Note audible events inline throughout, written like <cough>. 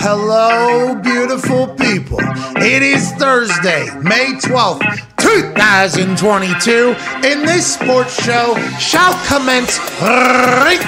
Hello, beautiful people. It is Thursday, May 12th, 2022, and this sports show shall commence right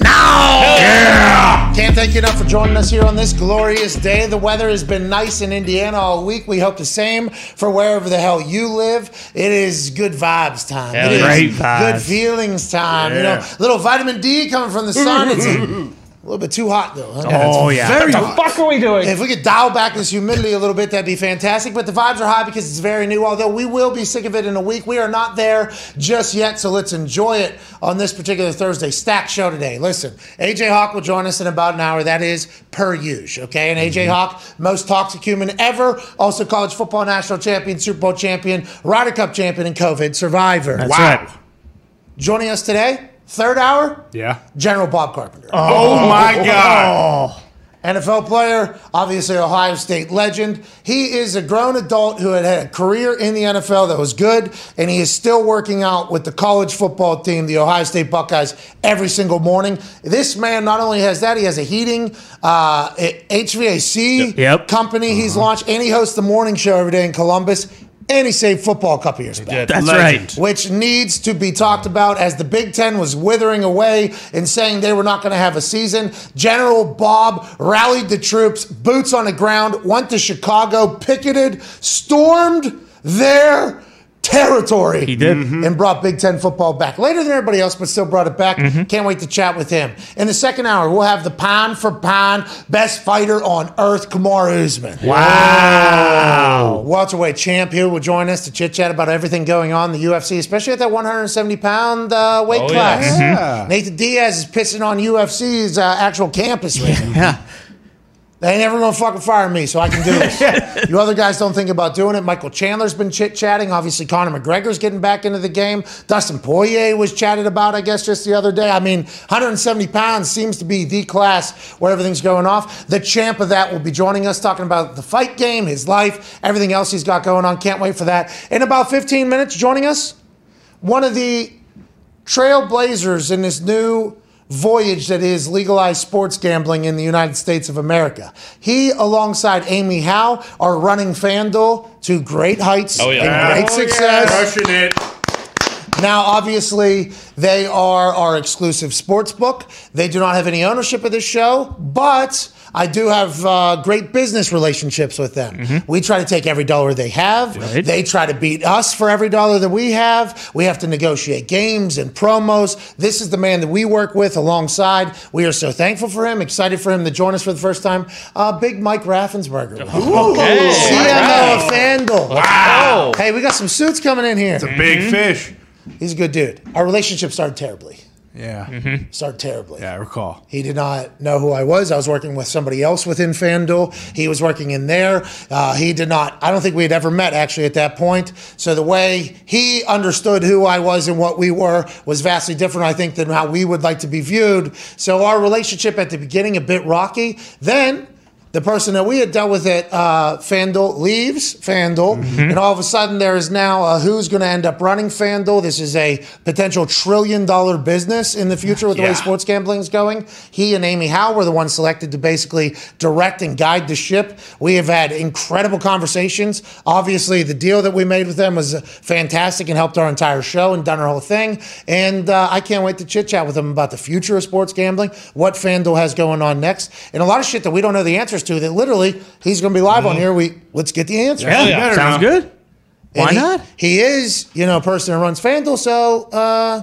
now. Yeah. Can't thank you enough for joining us here on this glorious day. The weather has been nice in Indiana all week. We hope the same for wherever the hell you live. It is good vibes time. Hell it is yeah. Great vibes. good feelings time. You know, Yeah. little vitamin D coming from the sun. <laughs> <laughs> It's a little bit too hot though. huh? Oh, yeah. Very What the hot. fuck are we doing? If we could dial back this humidity a little bit, that'd be fantastic. But the vibes are high because it's very new. Although we will be sick of it in a week, we are not there just yet. So let's enjoy it on this particular Thursday stack show today. Listen, AJ Hawk will join us in about an hour. That is per use, Okay, and AJ mm-hmm. Hawk, most toxic human ever. Also, college football national champion, Super Bowl champion, Ryder Cup champion, and COVID survivor. That's Wow. right. Joining us today, third hour, Yeah. General Bob Carpenter. Oh, my God. NFL player, obviously Ohio State legend. He is a grown adult who had had a career in the NFL that was good, and he is still working out with the college football team, the Ohio State Buckeyes, every single morning. This man not only has that, he has a heating uh, HVAC Yep. company he's launched, and he hosts the morning show every day in Columbus, and he saved football a couple years back That's Legend. right. which needs to be talked about as the Big Ten was withering away and saying they were not going to have a season. General Bob rallied the troops, boots on the ground, went to Chicago, picketed, stormed their territory. He did. And brought Big Ten football back. Later than everybody else, but still brought it back. Can't wait to chat with him. In the second hour, we'll have the pound for pound best fighter on earth, Kamaru Usman. Wow. Welterweight champ here will join us to chit chat about everything going on in the UFC, especially at that 170 pound uh, weight Oh, class. yeah. Mhm. Nathan Diaz is pissing on UFC's uh, actual campus right now. Yeah. <laughs> They ain't ever gonna fucking fire me, so I can do this. <laughs> you other guys don't think about doing it. Michael Chandler's been chit chatting. Obviously, Conor McGregor's getting back into the game. Dustin Poirier was chatted about, I guess, just the other day. I mean, 170 pounds seems to be the class where everything's going off. The champ of that will be joining us, talking about the fight game, his life, everything else he's got going on. Can't wait for that. In about 15 minutes, joining us, one of the trailblazers in this new voyage that is legalized sports gambling in the United States of America. He, alongside Amy Howe, are running FanDuel to great heights Oh, yeah. and oh, great Oh, success. Crushing it. Now, obviously, they are our exclusive sports book. They do not have any ownership of this show, but I do have uh, great business relationships with them. We try to take every dollar they have. Right. They try to beat us for every dollar that we have. We have to negotiate games and promos. This is the man that we work with alongside. We are so thankful for him, excited for him to join us for the first time. Uh, Big Mike Raffensperger. Okay. CMO of FanDuel. Wow. Hey, we got some suits coming in here. It's a big fish. He's a good dude. Our relationship started terribly. Yeah. Started terribly. Yeah, I recall. He did not know who I was. I was working with somebody else within FanDuel. He was working in there. Uh, he did not, I don't think we had ever met actually at that point. So the way he understood who I was and what we were was vastly different, I think, than how we would like to be viewed. So our relationship at the beginning, a bit rocky. Then, the person that we had dealt with at uh, FanDuel leaves FanDuel, and all of a sudden there is now who's going to end up running FanDuel. This is a potential trillion dollar business in the future with the way sports gambling is going. He and Amy Howe were the ones selected to basically direct and guide the ship. We have had incredible conversations. Obviously, the deal that we made with them was fantastic and helped our entire show and done our whole thing. And uh, I can't wait to chit chat with them about the future of sports gambling, what FanDuel has going on next, and a lot of shit that we don't know the answers to. That literally he's going to be live on here. We let's get the answer. Yeah, Yeah. sounds Better good. And Why he- not? He is, you know, a person who runs FanDuel. So, uh,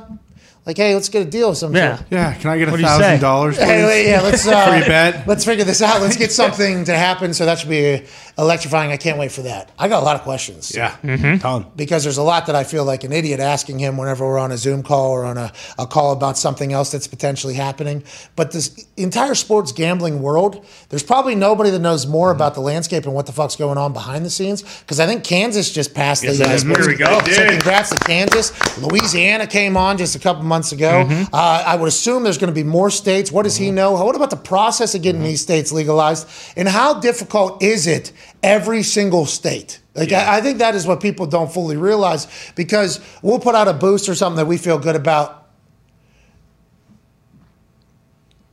like, hey, let's get a deal of some Yeah. sort. Yeah, can I get a What do you say? thousand dollars? Hey, wait, yeah, let's <laughs> uh, Free bet. let's figure this out. Let's get <laughs> something to happen. So that should be electrifying. I can't wait for that. I got a lot of questions. Yeah, Mm-hmm. ton. Because there's a lot that I feel like an idiot asking him whenever we're on a Zoom call or on a, a call about something else that's potentially happening. But this entire sports gambling world, there's probably nobody that knows more about the landscape and what the fuck's going on behind the scenes. Because I think Kansas just passed Yes, the it uh, did. sports- Here we go. So congrats to Kansas. Louisiana came on just a couple months ago. Mm-hmm. Uh, I would assume there's going to be more states. What does he know? What about the process of getting these states legalized? And how difficult is it every single state? Like I, I think that is what people don't fully realize because we'll put out a boost or something that we feel good about.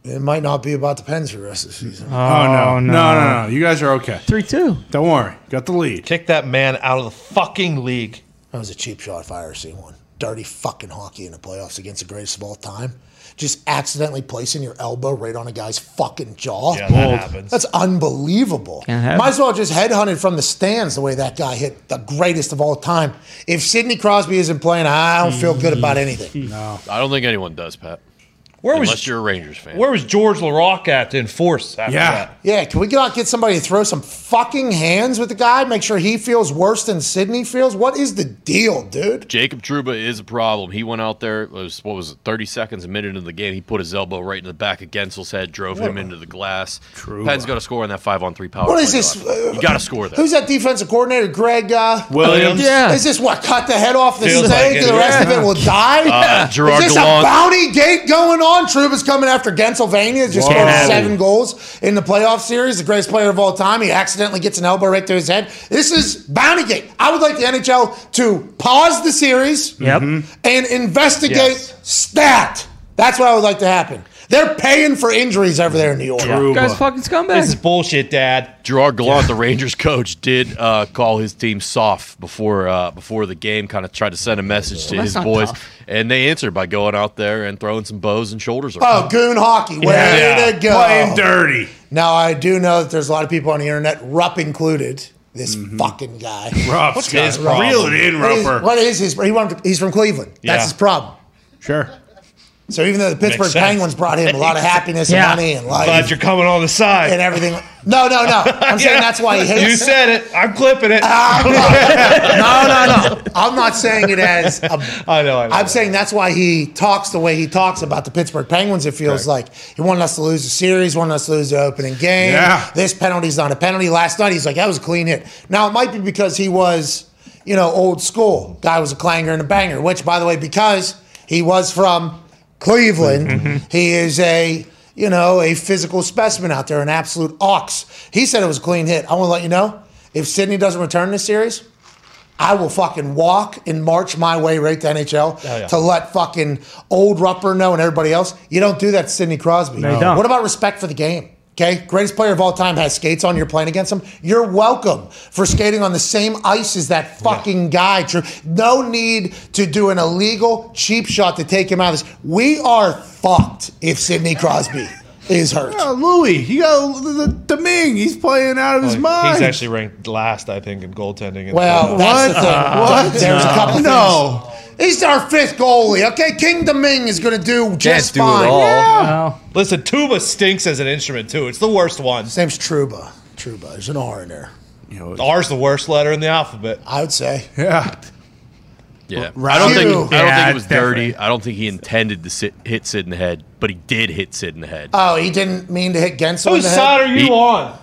It might not be about the Pens for the rest of the season. Oh, no. Oh, no. No, no, You guys are okay. 3 2. Don't worry. Got the lead. Kick that man out of the fucking league. That was a cheap shot if I ever seen one. Dirty fucking hockey in the playoffs against the greatest of all time. Just accidentally placing your elbow right on a guy's fucking jaw. Yeah, that happens. That's unbelievable. Can't Might as well just headhunted from the stands the way that guy hit the greatest of all time. If Sidney Crosby isn't playing, I don't feel good about anything. <laughs> No. I don't think anyone does, Pat. Where Unless was you're a Rangers fan. where was Georges Laraque at to enforce after Yeah. that? Yeah, can we not get somebody to throw some fucking hands with the guy? Make sure he feels worse than Sidney feels? What is the deal, dude? Jacob Trouba is a problem. He went out there, it was what was it, 30 seconds, a minute into the game. He put his elbow right in the back of Guentzel's head, drove him into the glass. Truba. Penn's got to score on that five on three power. What is this? though. You got to score that. Who's that defensive coordinator? Greg uh, Williams. Yeah. Is this what? Cut the head off the Feels snake like and the rest of it will die? Uh, Gerard is this Gallant. a bounty gate going on? Trouba's coming after Pennsylvania. Just scored seven goals in the playoff series. The greatest player of all time. He accidentally gets an elbow right to his head. This is bounty gate. I would like the NHL to pause the series Yep. and investigate Yes. stat. That's what I would like to happen. They're paying for injuries over there in New York. Trouba. Guys, fucking This is bullshit, Dad. Gerard Gallant, the Rangers coach, did uh, call his team soft before uh, before the game. Kind of tried to send a message to Well, his boys, tough. and they answered by going out there and throwing some bows and shoulders Oh, around. goon hockey. Way Yeah. to go. Playing dirty. Now, I do know that there's a lot of people on the internet, Rupp included, this fucking guy. Rough. What's his Reel it in, What is, Roper. what is his? He wanted, he's from Cleveland. That's Yeah. his problem. Sure. So even though the Pittsburgh. Penguins brought him a lot of happiness Yeah. and money and life, Glad you're coming on the side. and everything. No, no, no. <laughs> I'm saying Yeah. that's why he hates. You said it. I'm clipping it. Ah, I'm not- <laughs> no, no, no. I'm not saying it as. A, <laughs> I know. I know. I'm saying that's why he talks the way he talks about the Pittsburgh Penguins. It feels like he wanted us to lose the series, wanted us to lose the opening game. Yeah. This penalty's not a penalty. Last night he's like, that was a clean hit. Now it might be because he was, you know, old school. Guy was a clanger and a banger, which by the way, because he was from Cleveland, mm-hmm. he is a you know, a physical specimen out there, an absolute ox. He said it was a clean hit. I want to let you know, if Sidney doesn't return this series, I will fucking walk and march my way right to NHL oh, yeah. to let fucking old Rupper know and everybody else. You don't do that to Sidney Crosby. No. What about respect for the game? Okay, greatest player of all time has skates on. You're playing against him. You're welcome for skating on the same ice as that fucking guy. True. No need to do an illegal cheap shot to take him out of this. We are fucked if Sidney Crosby is hurt. Oh, Louis, you got the, the, the Ming. He's playing out of his mind. He's actually ranked last, I think, in goaltending. in Well, playoffs. that's the thing. What? There's a couple No. things. He's our fifth goalie. Okay, King Domingue is going to do just do it fine. all. Well, listen, tuba stinks as an instrument too. It's the worst one. His name's Trouba. Trouba. There's an R in there. R's the worst letter in the alphabet. I would say. Yeah. Yeah, Right. I don't think I don't Yeah, think it was dirty. I don't think he intended to sit, hit Sid in the head, but he did hit Sid in the head. Oh, he didn't mean to hit Guentzel in Whose the side are you He- on?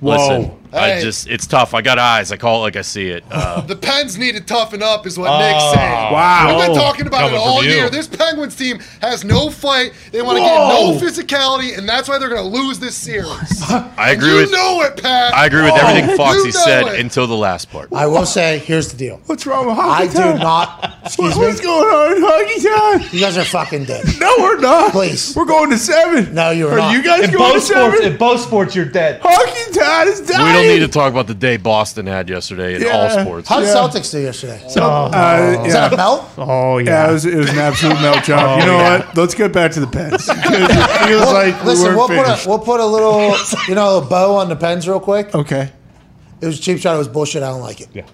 Listen, Whoa. I just it's tough. I got eyes. I call it like I see it. <laughs> Uh, The Pens need to toughen up, is what Nick's saying. Wow. We've been talking about Coming it all from you. year. This Penguins team has no fight. They want to get no physicality, and that's why they're going to lose this series. <laughs> I agree you with know it, Pat. I agree with Oh, everything Foxy you know said it. until the last part. I will say, here's the deal. What's wrong with hockey I hockey do not. Excuse What- What's me. going on in hockey time? You guys are fucking dead. <laughs> No, we're not. Please. We're going to seven. No, you're Are not. you guys In going to both sports, seven? in both sports, you're dead. hockey time is dying. We don't need to talk about the day Boston had yesterday in all sports. How did Yeah. Celtics do yesterday? Is Uh, yeah. that a melt? oh Yeah, yeah. it was, it was an absolute melt job. <laughs> you know what? Let's get back to the Pens. <laughs> 'Cause it feels Well, like we listen, weren't we'll put, finished. a, we'll put a little, you know, a bow on the pens real quick. okay. It was a cheap shot. It was bullshit. I don't like it. Yeah.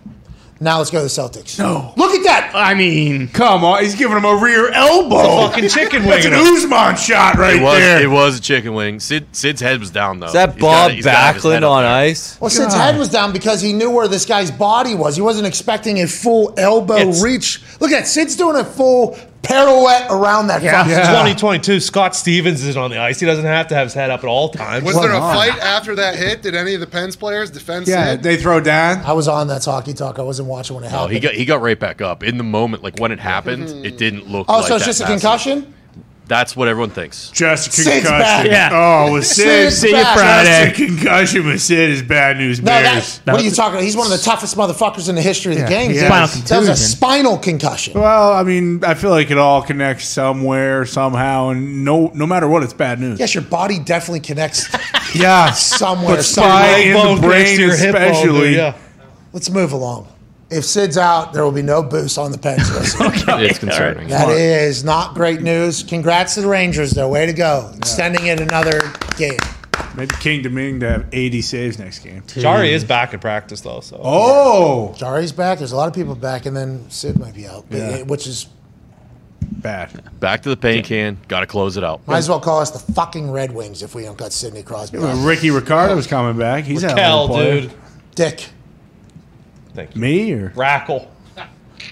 Now let's go to the Celtics. No. Look at that. I mean, Come on. He's giving him a rear elbow. Fucking chicken wing. That's an Usman shot right It was there. it was a chicken wing. Sid Sid's head was down though. Is that He's Bob gotta- he's gotta his head Backlund up on there. ice? Well, Sid's head was down because he knew where this guy's body was. He wasn't expecting a full elbow It's- reach. Look at that. Sid's doing a full pirouette around that Yeah. Yeah. 2022. Scott Stevens is on the ice. He doesn't have to have his head up at all times. Was there a on? fight after that hit? Did any of the Pens players defend yeah, Sid? they throw down. I was on that hockey talk. I wasn't watching when it No, happened. he got he got right back up in the moment. Like when it happened, it didn't look. oh, like so it's that just a concussion? That's what everyone thinks. Just a Sid's concussion. back. Oh, yeah. Oh, with Sid. Sid's See you back. Friday. Just a concussion with Sid is bad news No, bears. that, what are you talking about? He's one of the toughest motherfuckers in the history of the Yeah, game. he dude. Spinal That was a contusion. spinal concussion. well, I mean, I feel like it all connects somewhere, somehow, and no, no matter what, it's bad news. Yes, your body definitely connects <laughs> Yeah, somewhere. But somewhere. spine Leg and bone the connects brain, to your hip bone, dude, especially. yeah. Let's move along. If Sid's out, there will be no boost on the Pens <laughs> list. It's concerning. That is not great news. Congrats to the Rangers, though. Way to go. Extending it another game. Maybe King Domingue to have 80 saves next game. Jarry is back in practice though, so Oh, Jarry's back. There's a lot of people back, and then Sid might be out, but- Yeah. which is bad. Back to the paint can. Got to close it out. might as well call us the fucking Red Wings if we don't got Sidney Crosby. Well, Ricky Ricardo's coming back. He's a hell Cal, of a player. dude. Dick. Thank you. Me or? Rackle.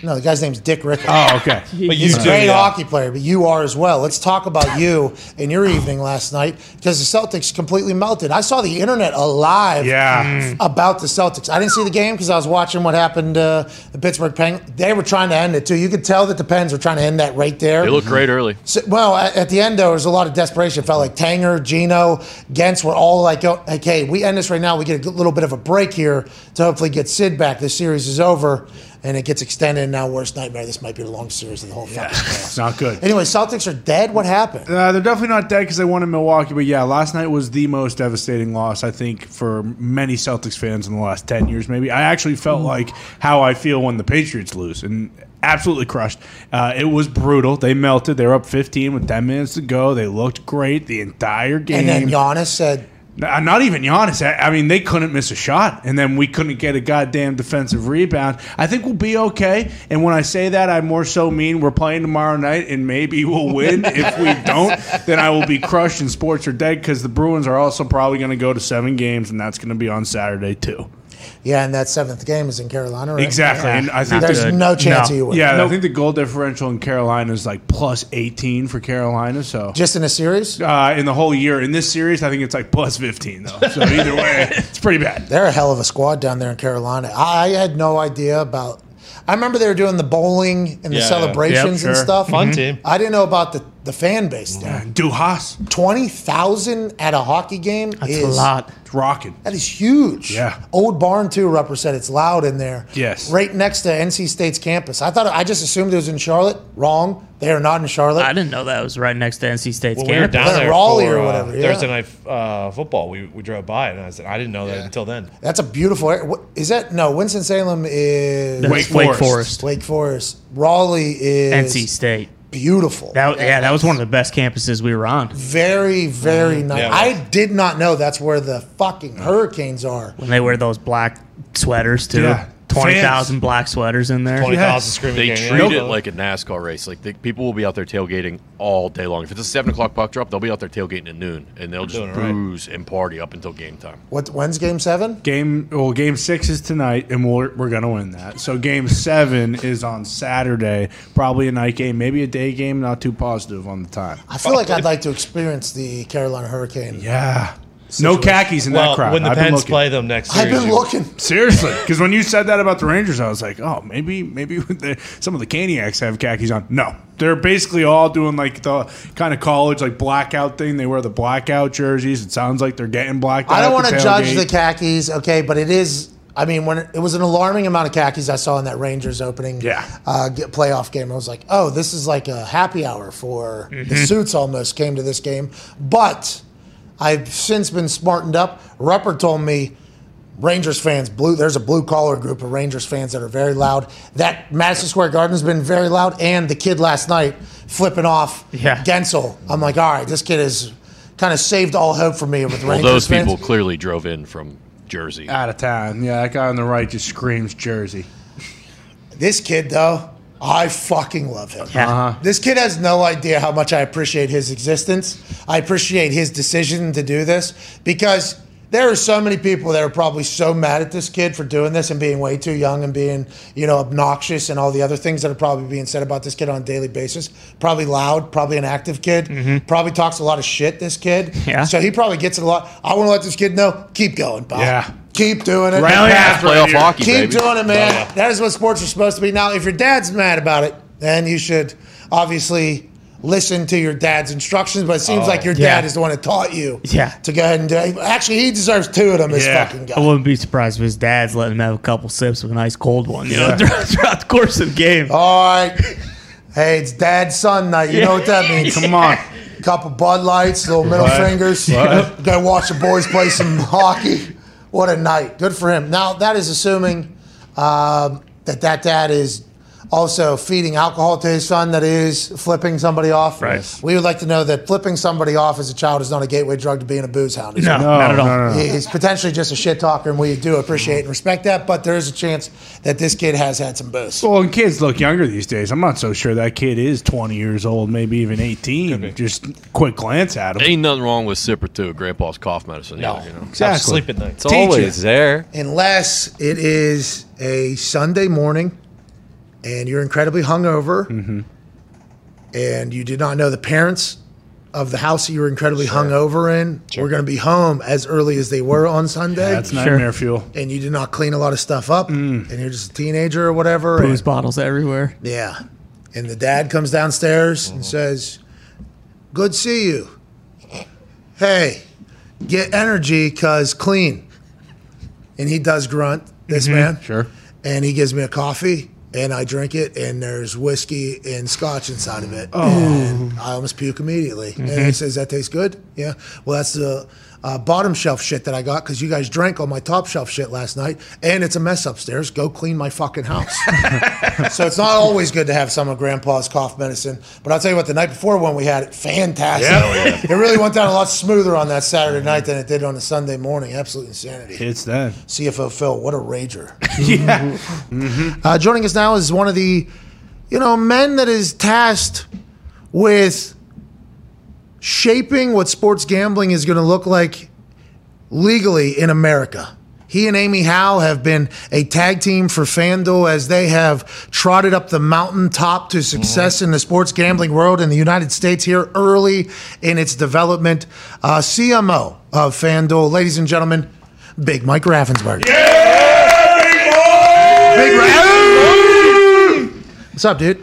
No, the guy's name's Dick Rickle. Oh, okay. But you He's a great yeah. hockey player, but you are as well. Let's talk about you and your evening last night because the Celtics completely melted. I saw the internet alive Yeah. about the Celtics. I didn't see the game because I was watching what happened uh, the Pittsburgh Penguins. They were trying to end it too. You could tell that the Pens were trying to end that right there. They looked great early. So- well, at, at the end, though, there was a lot of desperation. It felt like Tanger, Gino, Gentz were all like, oh, okay, we end this right now. We get a little bit of a break here to hopefully get Sid back. This series is over, and it gets extended. And now, worst nightmare. This might be the long series of the whole fucking <laughs> It's playoffs. not good. Anyway, Celtics are dead. What happened? Uh, they're definitely not dead because they won in Milwaukee. But yeah, last night was the most devastating loss I think for many Celtics fans in the last ten years. Maybe I actually felt like how I feel when the Patriots lose and absolutely crushed. Uh, it was brutal. They melted. They were up 15 with 10 minutes to go. They looked great the entire game. And then Giannis said, Uh, not even Giannis. I I mean, they couldn't miss a shot, and then we couldn't get a goddamn defensive rebound. I think we'll be okay. And when I say that, I more so mean we're playing tomorrow night, and maybe we'll win. <laughs> if we don't, then I will be crushed and sports are dead because the Bruins are also probably going to go to seven games, and that's going to be on Saturday too. Yeah, and that seventh game is in Carolina, right? Exactly, and I think There's there's no chance No. of you winning. yeah, I think the goal differential in Carolina is like plus 18 for Carolina. So Just in a series? uh, in the whole year, in this series, I think it's like plus 15 though. So <laughs> either way, it's pretty bad. They're a hell of a squad down there in Carolina. I had no idea about. I remember they were doing the bowling and the Yeah. celebrations Yep, and stuff. Fun team. I didn't know about the, the fan base there. Duhas, Twenty thousand at a hockey game That's is a lot. it's rocking. That is huge. Yeah. Old barn too. Rupper said it's loud in there. Yes. Right next to NC State's campus. I thought I just assumed it was in Charlotte. Wrong. They are not in Charlotte. I didn't know that was right next to NC State's Well, we were campus. down there Raleigh for, or uh, whatever, yeah. Thursday night uh, football. We, we drove by and I said I didn't know that until then. That's a beautiful. area. What- Is that no? Winston Salem is That's Wake Wake Forest. Forest. Wake Forest. Raleigh is NC State. Beautiful. That, yeah, that was one of the best campuses we were on. very very mm. nice. Yeah, I did not know that's where the fucking hurricanes are. When they wear those black sweaters too. Yeah. Twenty thousand black sweaters in there. Twenty thousand Yes. screaming. They gang, treat yeah. it like a NASCAR race. Like they, people will be out there tailgating all day long. If it's a seven o'clock puck drop, they'll be out there tailgating at noon, and they'll just Doing it right. booze and party up until game time. What? When's game seven? Game well, game six is tonight, and we're we're gonna win that. So game seven is on Saturday, probably a night game, maybe a day game. Not too positive on the time. I feel like I'd like to experience the Carolina Hurricane. Yeah, no khakis in that crowd. when the I've been Pens looking. play them next I've series, been you- looking. Seriously, because when you said that about the Rangers, I was like, oh, maybe maybe <laughs> the, some of the Caniacs have khakis on. No, they're basically all doing like the kind of college like blackout thing. They wear the blackout jerseys. It sounds like they're getting blacked. I don't want to judge the khakis, okay, but it is. I mean, when it, it was an alarming amount of khakis I saw in that Rangers opening Yeah. uh, get, playoff game, I was like, oh, this is like a happy hour for the suits. Almost came to this game, but I've since been smartened up. Rupper told me. Rangers fans, blue. There's a blue collar group of Rangers fans that are very loud. That Madison Square Garden's been very loud, and the kid last night flipping off Yeah. Guentzel. I'm like, all right, this kid has kind of saved all hope for me with Well, Rangers those fans. people clearly drove in from Jersey. out of town. Yeah, that guy on the right just screams Jersey. This kid, though, I fucking love him. Yeah. Uh-huh. This kid has no idea how much I appreciate his existence. I appreciate his decision to do this because there are so many people that are probably so mad at this kid for doing this and being way too young and being, you know, obnoxious and all the other things that are probably being said about this kid on a daily basis. Probably loud, probably an active kid, mm-hmm. probably talks a lot of shit, this kid. Yeah. So he probably gets it a lot. I want to let this kid know, keep going, pal. Yeah. Keep doing it. Playoff hockey, Keep baby. doing it, man. Oh, yeah. That is what sports are supposed to be. Now, if your dad's mad about it, then you should obviously listen to your dad's instructions, but it seems oh, like your Yeah. dad is the one that taught you Yeah. to go ahead and do it. Actually, he deserves two of them, this Yeah. fucking I wouldn't be surprised if his dad's letting him have a couple sips of a nice cold one, you know, throughout, the course of the game. All right. Hey, it's dad's son night. You know what that means. <laughs> Come on. Couple Bud Lights, little middle What? fingers. What? Go watch the boys play some hockey. What a night. Good for him. Now, that is assuming um, that that dad is also feeding alcohol to his son that is flipping somebody off. Right. We would like to know that flipping somebody off as a child is not a gateway drug to being a booze hound. No. No, not at all. no, no, no. He's potentially just a shit talker, and we do appreciate and respect that. But there is a chance that this kid has had some booze. Well, and kids look younger these days. I'm not so sure that kid is 20 years old, maybe even 18. Just quick glance at him. Ain't nothing wrong with sipper two, Grandpa's cough medicine. No. either, you know. Exactly. Sleep at night. It's always there. unless it is a Sunday morning and you're incredibly hungover mm-hmm. and you did not know the parents of the house that you were incredibly hungover in were going to be home as early as they were on Sunday. That's nightmare fuel. and you did not clean a lot of stuff up, mm. and you're just a teenager or whatever. Booze and- bottles everywhere. yeah. And the dad comes downstairs and mm-hmm. says, Good see you. Hey, get energy because clean. And he does grunt, this mm-hmm. man. Sure. And he gives me a coffee and I drink it and there's whiskey and scotch inside of it. Oh. And I almost puke immediately. And Mm-hmm. he says, That tastes good? Yeah. Well, that's the uh, bottom shelf shit that I got because you guys drank all my top shelf shit last night and it's a mess upstairs. Go clean my fucking house. <laughs> so it's not always good to have some of grandpa's cough medicine. But I'll tell you what, the night before when we had it, fantastic. It really went down a lot smoother on that Saturday night than it did on a Sunday morning. Absolute insanity. It's that. CFO Phil, what a rager. <laughs> <laughs> Uh, joining us now is one of the, you know, men that is tasked with shaping what sports gambling is going to look like legally in America. He and Amy Howe have been a tag team for FanDuel as they have trotted up the mountaintop to success in the sports gambling world in the United States here early in its development. Uh, CMO of FanDuel, ladies and gentlemen, Big Mike Raffensberg. Big Raff- What's up, dude?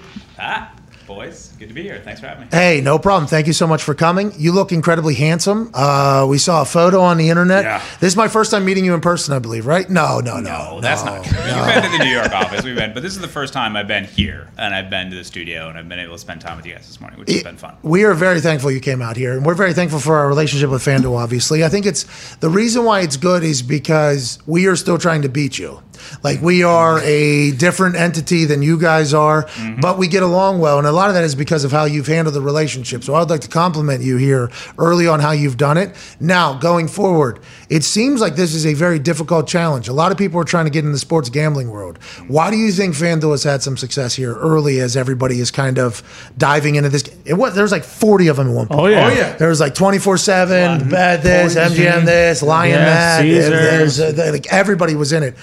Good to be here. Thanks for having me. Hey, no problem. Thank you so much for coming. You look incredibly handsome. Uh, we saw a photo on the internet. Yeah. This is my first time meeting you in person, I believe, right? No, no, no. No, that's no, not true. You've been to the New York <laughs> office. We've been, but this is the first time I've been here, and I've been to the studio, and I've been able to spend time with you guys this morning, which has been fun. We are very thankful you came out here, and we're very thankful for our relationship with FanDuel. Obviously, I think it's the reason why it's good is because we are still trying to beat you. Like we are a different entity than you guys are, but we get along well, and a lot of that is because of how you've handled the relationship. So I'd like to compliment you here early on how you've done it. Now going forward, it seems like this is a very difficult challenge. A lot of people are trying to get in the sports gambling world. Why do you think FanDuel has had some success here early as everybody is kind of diving into this? It was there's like 40 of them at one point. Oh, yeah. Oh, yeah. There was like 24 seven, bad this, MGM this, Lion Yeah, that. Caesars. There's, uh, like everybody was in it.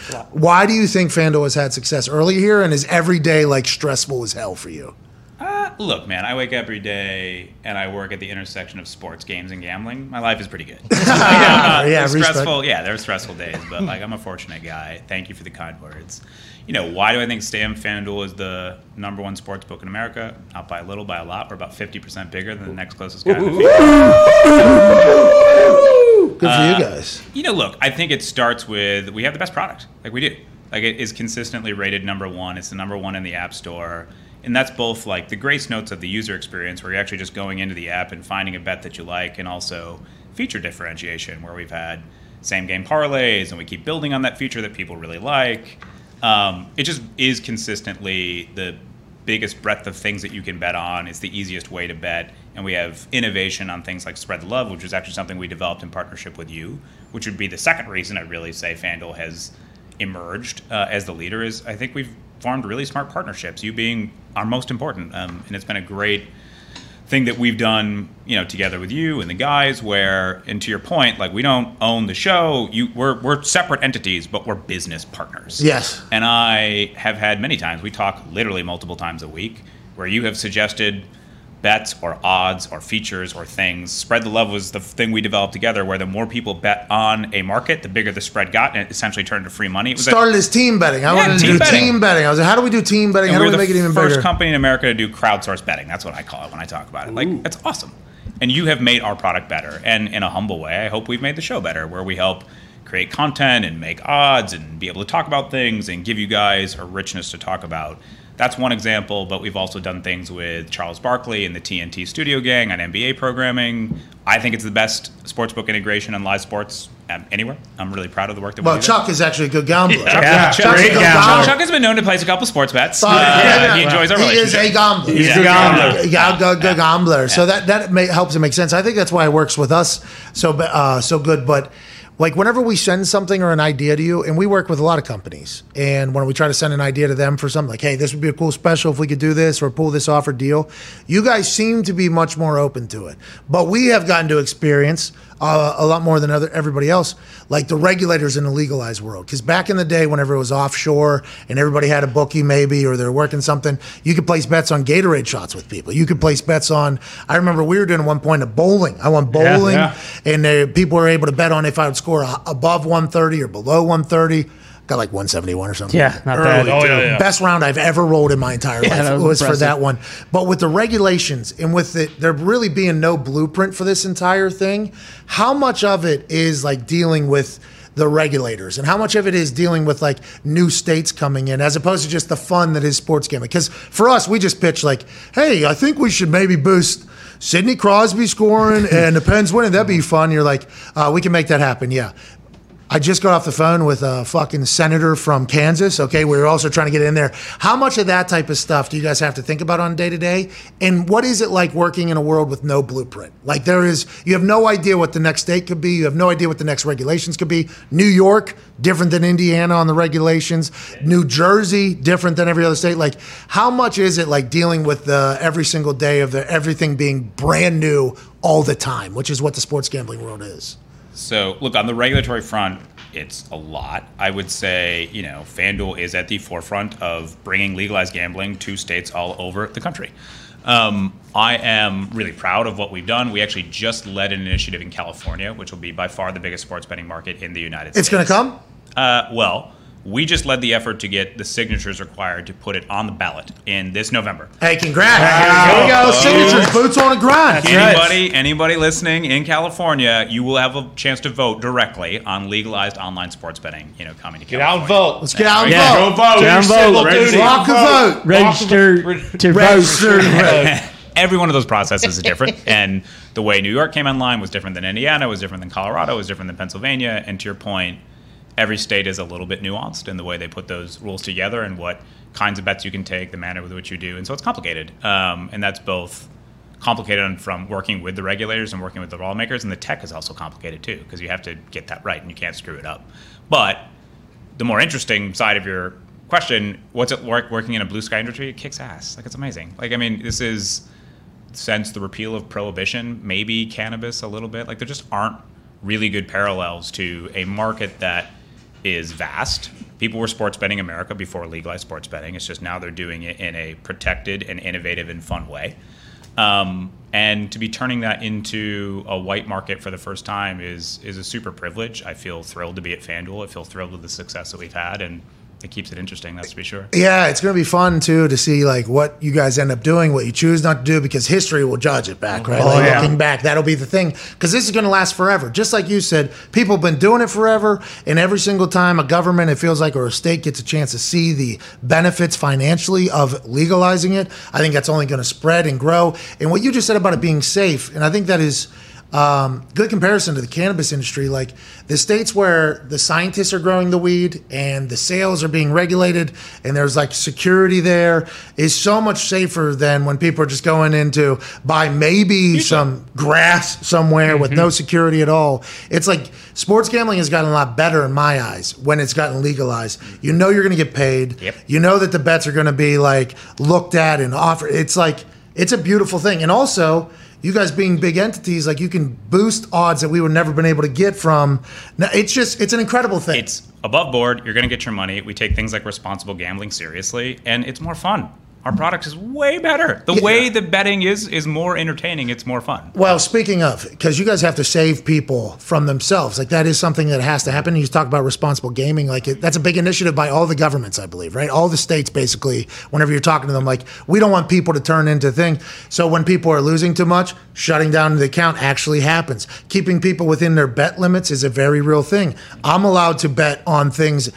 Why do you think FanDuel has had success early here, and is every day like stressful as hell for you? Uh, look, man, I wake up every day and I work at the intersection of sports, games, and gambling. My life is pretty good. <laughs> yeah, Yeah, there's respect. stressful. Yeah, there are stressful days, but like I'm a fortunate guy. Thank you for the kind words. You know, why do I think Stam FanDuel is the number one sports book in America? Not by a little, by a lot. We're about 50% bigger than the next closest guy. <laughs> <laughs> in the field. Good for Uh, you guys. You know, look, I think it starts with we have the best product. Like we do. Like it is consistently rated number one. It's the number one in the App Store. And that's both like the grace notes of the user experience where you're actually just going into the app and finding a bet that you like, and also feature differentiation where we've had same game parlays and we keep building on that feature that people really like. Um, it just is consistently the biggest breadth of things that you can bet on. It's the easiest way to bet. And we have innovation on things like Spread the Love, which is actually something we developed in partnership with you, which would be the second reason I'd really say FanDuel has emerged uh, as the leader is I think we've formed really smart partnerships, you being our most important. Um, and it's been a great thing that we've done, you know, together with you and the guys. Where, and to your point, like we don't own the show. You, we're we're separate entities, but we're business partners. Yes. And I have had many times. We talk literally multiple times a week, where you have suggested bets or odds or features or things. Spread the love was the thing we developed together, where the more people bet on a market, the bigger the spread got, and it essentially turned to free money. It was a- Started as team betting. I Yeah, wanted to team do betting. team betting. I was like, how do we do team betting? And How do we're we the make it even first company in America to do crowdsourced betting. That's what I call it when I talk about it. Like, it's awesome. And you have made our product better. And in a humble way, I hope we've made the show better, where we help create content and make odds and be able to talk about things and give you guys a richness to talk about. That's one example, but we've also done things with Charles Barkley and the TNT Studio Gang on NBA programming. I think it's the best sportsbook integration in live sports um, anywhere. I'm really proud of the work that we Well, do. Chuck is actually a good gambler. Yeah, Chuck- great Chuck- gambler. Chuck, Chuck has been known to place a couple sports bets. Uh, Uh, he enjoys our He is a gambler. He's Yeah. a gambler. Yeah, good, good gambler. So that that may, helps it make sense. I think that's why it works with us so uh, so good. But like whenever we send something or an idea to you, and we work with a lot of companies, and when we try to send an idea to them for something like, hey, this would be a cool special if we could do this or pull this off or deal, you guys seem to be much more open to it. But we have gotten to experience uh, a lot more than other everybody else, like the regulators in the legalized world. Because back in the day, whenever it was offshore and everybody had a bookie maybe or they're working something, you could place bets on Gatorade shots with people. You could place bets on. I remember we were doing at one point a bowling. I went bowling, yeah. and uh, people were able to bet on if I would score above 130 or below 130. Got like 171 or something. Yeah, not Early, bad. Oh, yeah, yeah. Best round I've ever rolled in my entire life was was, for that one. But with the regulations and with it, there really being no blueprint for this entire thing, how much of it is like dealing with the regulators and how much of it is dealing with like new states coming in as opposed to just the fun that is sports gambling? Because for us, we just pitch like, hey, I think we should maybe boost. Sidney Crosby scoring and the Pens winning, that'd be fun. You're like, uh, we can make that happen. Yeah. I just got off the phone with a fucking senator from Kansas. Okay, we are also trying to get in there. How much of that type of stuff do you guys have to think about on day to day? And what is it like working in a world with no blueprint? Like there is, you have no idea what the next state could be. You have no idea what the next regulations could be. New York, different than Indiana on the regulations. New Jersey, different than every other state. Like, how much is it like dealing with the every single day of the everything being brand new all the time, which is what the sports gambling world is? So, look, on the regulatory front, it's a lot. I would say, you know, FanDuel is at the forefront of bringing legalized gambling to states all over the country. Um, I am really proud of what we've done. We actually just led an initiative in California, which will be by far the biggest sports betting market in the United States. It's going to come? Uh, well, we just led the effort to get the signatures required to put it on the ballot in this November. Hey, congrats. Here we go. Signatures, boots on the grind. Anybody, anybody listening in California, you will have a chance to vote directly on legalized online sports betting. You know, coming to Get out California. and vote. Let's get out and Yeah. vote. Go vote. Down Your vote. Register. Rock a vote. Register to vote. <laughs> Every one of those processes is different, <laughs> and the way New York came online was different than Indiana, was different than Colorado, was different than Pennsylvania. And to your point, every state is a little bit nuanced in the way they put those rules together and what kinds of bets you can take, the manner with which you do, and so it's complicated. Um, and that's both complicated from working with the regulators and working with the lawmakers, and the tech is also complicated too because you have to get that right and you can't screw it up. But the more interesting side of your question, what's it like working in a blue sky industry? It kicks ass. Like it's amazing. Like I mean, this is since the repeal of prohibition, maybe cannabis a little bit. Like there just aren't really good parallels to a market that is vast. People were sports betting America before legalized sports betting. It's just now they're doing it in a protected and innovative and fun way. Um, and to be turning that into a white market for the first time is is a super privilege. I feel thrilled to be at FanDuel. I feel thrilled with the success that we've had, and it keeps it interesting. That's to be sure. Yeah, it's going to be fun too to see like what you guys end up doing, what you choose not to do, because history will judge it back, right? Oh, like, yeah. Looking back, that'll be the thing, because this is going to last forever. Just like you said, people have been doing it forever, and every single time a government, it feels like, or a state gets a chance to see the benefits financially of legalizing it, I think that's only going to spread and grow. And what you just said about it being safe, and I think that is um, good comparison to the cannabis industry. Like the states where the scientists are growing the weed and the sales are being regulated and there's like security there is so much safer than when people are just going into buy maybe some grass somewhere with no security at all. It's like sports gambling has gotten a lot better in my eyes when it's gotten legalized. You know you're going to get paid. Yep. You know that the bets are going to be like looked at and offered. It's like it's a beautiful thing. And also, you guys being big entities, like you can boost odds that we would never been able to get from. Now, it's just it's an incredible thing. It's above board. You're going to get your money. We take things like responsible gambling seriously, and it's more fun. Our product is way better. The way the betting is is more entertaining. It's more fun. Well, speaking of, because you guys have to save people from themselves, like that is something that has to happen. You talk about responsible gaming, like it, that's a big initiative by all the governments, I believe, right? All the states, basically. Whenever you're talking to them, like we don't want people to turn into things. So when people are losing too much, shutting down the account actually happens. Keeping people within their bet limits is a very real thing. I'm allowed to bet on things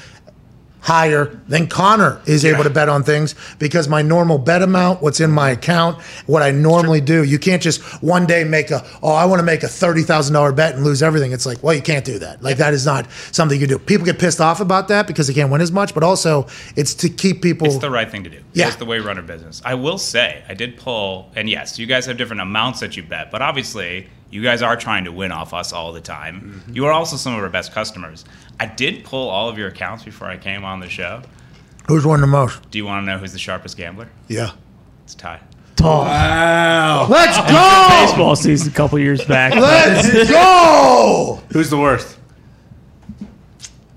higher than Connor is able to bet on things because my normal bet amount, what's in my account, what I normally do. You can't just one day make a, oh, I want to make a $30,000 bet and lose everything. It's like, well, you can't do that. Like, that is not something you do. People get pissed off about that because they can't win as much, but also it's to keep people. It's the right thing to do. Yeah. It's the way we run business. I will say, I did pull, and yes, you guys have different amounts that you bet, but obviously, you guys are trying to win off us all the time. Mm-hmm. You are also some of our best customers. I did pull all of your accounts before I came on the show. Who's won the most? Do you want to know who's the sharpest gambler? Yeah. It's Ty. Tall. Wow. Let's go! Baseball season a couple years back. Let's go! <laughs> Who's the worst?